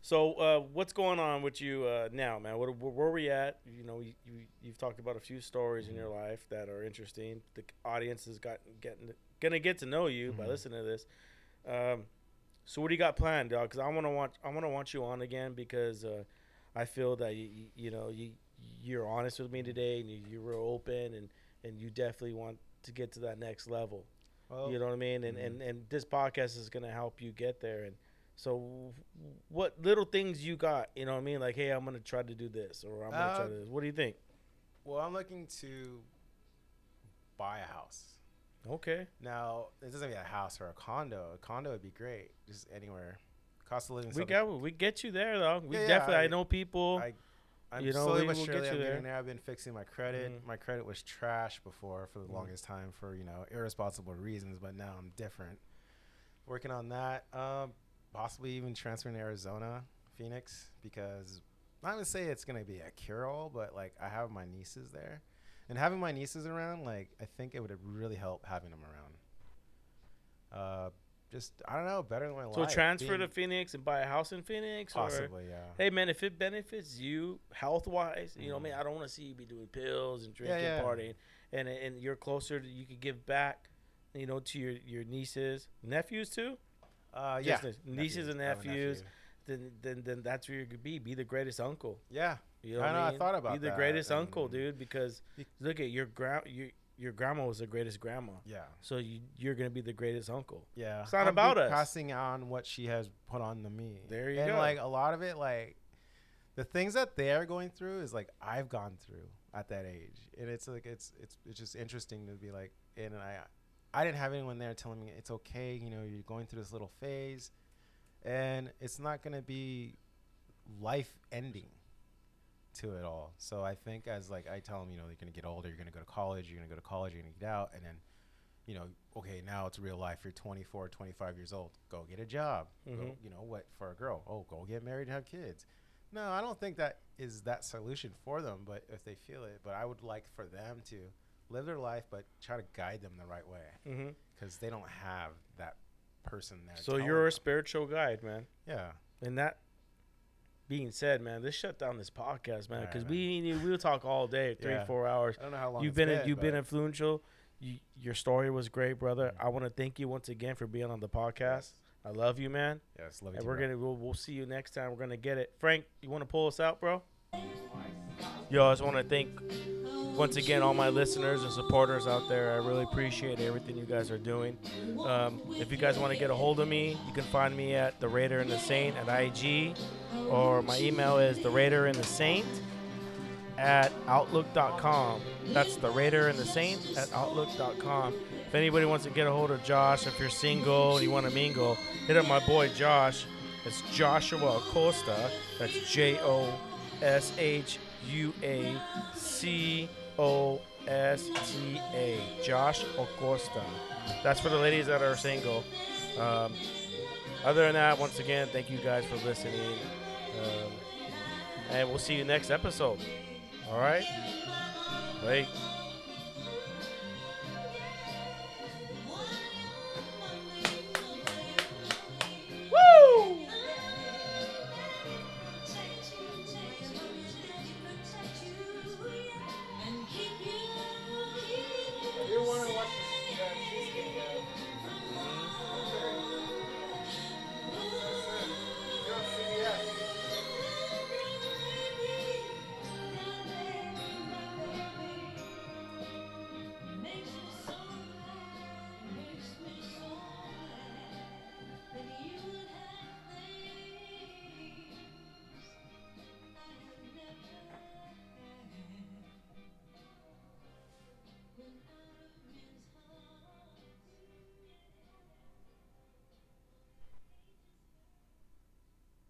So, uh, what's going on with you uh, now, man? What, where, where we at? You know, you, you you've talked about a few stories in your Mm-hmm. life that are interesting. The audience is got getting gonna get to know you by Mhm. listening to this. Um, so, what do you got planned, dog? Because I want to want I want to want you on again because uh, I feel that you, you you know you you're honest with me today and you, you're open and and you definitely want to get to that next level. Well, You know what I mean? And, mhm. and and this podcast is gonna help you get there. And so, what little things you got? You know what I mean? Like, hey, I'm gonna try to do this, or I'm gonna try Uh, to. do this. What do you think? well, I'm looking to buy a house. Okay. Now, it doesn't mean a house or a condo. A condo would be great, just anywhere. Cost of living. We something- got we get you there though. We Yeah, yeah, definitely. I, I- know people. I, I'm you know, slowly but surely I'm there. getting there. I've been fixing my credit. Mhm. My credit was trash before for the Mhm. longest time for you know irresponsible reasons, but now I'm different. Working on that. Um, possibly even transferring to Arizona, Phoenix, because not gonna say it's gonna be a cure all, but like I have my nieces there, and having my nieces around, like I think it would really help having them around. Uh, just I don't know, better than my so life. So transfer to Phoenix and buy a house in Phoenix, or possibly, yeah. hey man, if it benefits you health wise, you know, I mean, I don't want to see you be doing pills and drinking, yeah. partying, and and you're closer to you could give back, you know, to your your nieces, nephews too. Uh, yeah. Just nieces and I have a nephews. Then then then that's where you could be. Be the greatest uncle. Yeah. You know I know, I mean? thought about it. Be the that, greatest and- uncle, dude. Because look at your gra- your your grandma was the greatest grandma. Yeah. So you you're gonna be the greatest uncle. Yeah. It's not be about us. Passing on what she has put on to me. There you and go. And like a lot of it, like the things that they're going through is like I've gone through at that age, and it's like it's it's it's just interesting to be like, and I I didn't have anyone there telling me it's okay. You know, you're going through this little phase, and it's not gonna be life ending to it all. So I think as like I tell them, you know, you're gonna get older, you're gonna go to college, you're gonna go to college, you're gonna get out, and then, you know, okay, now it's real life. You're 24, 25 years old. Go get a job. Go, Mhm. you know what? For a girl, oh, go get married and have kids. No, I don't think that is that solution for them. But if they feel it, but I would like for them to live their life, but try to guide them the right way Mm-hmm. because they don't have that person there. So you're a them. spiritual guide, man. yeah. And that being said, man, this shut down this podcast, man, because man. we we'll talk all day, three Yeah. four hours. I don't know how long You've been, been you've been influential. You, your story was great, brother. I want to thank you once again for being on the podcast. I love you, man. Yes, love you And too, we're bro. gonna we'll, we'll see you next time. We're gonna get it. Frank, you want to pull us out, bro? Yo, I just want to thank once again all my listeners and supporters out there. I really appreciate everything you guys are doing. Um, if you guys want to get a hold of me, you can find me at the Raider and the Saint at IG, or my email is the Raider and the Saint at outlook.com. That's the Raider and the Saint at outlook.com. If anybody wants to get a hold of Josh, if you're single and you want to mingle, hit up my boy Josh. It's Joshua Acosta. That's J O S H U A C O S T A. Josh Acosta. That's for the ladies that are single. Um, other than that, once again, thank you guys for listening. Um, and we'll see you next episode. All right? Bye.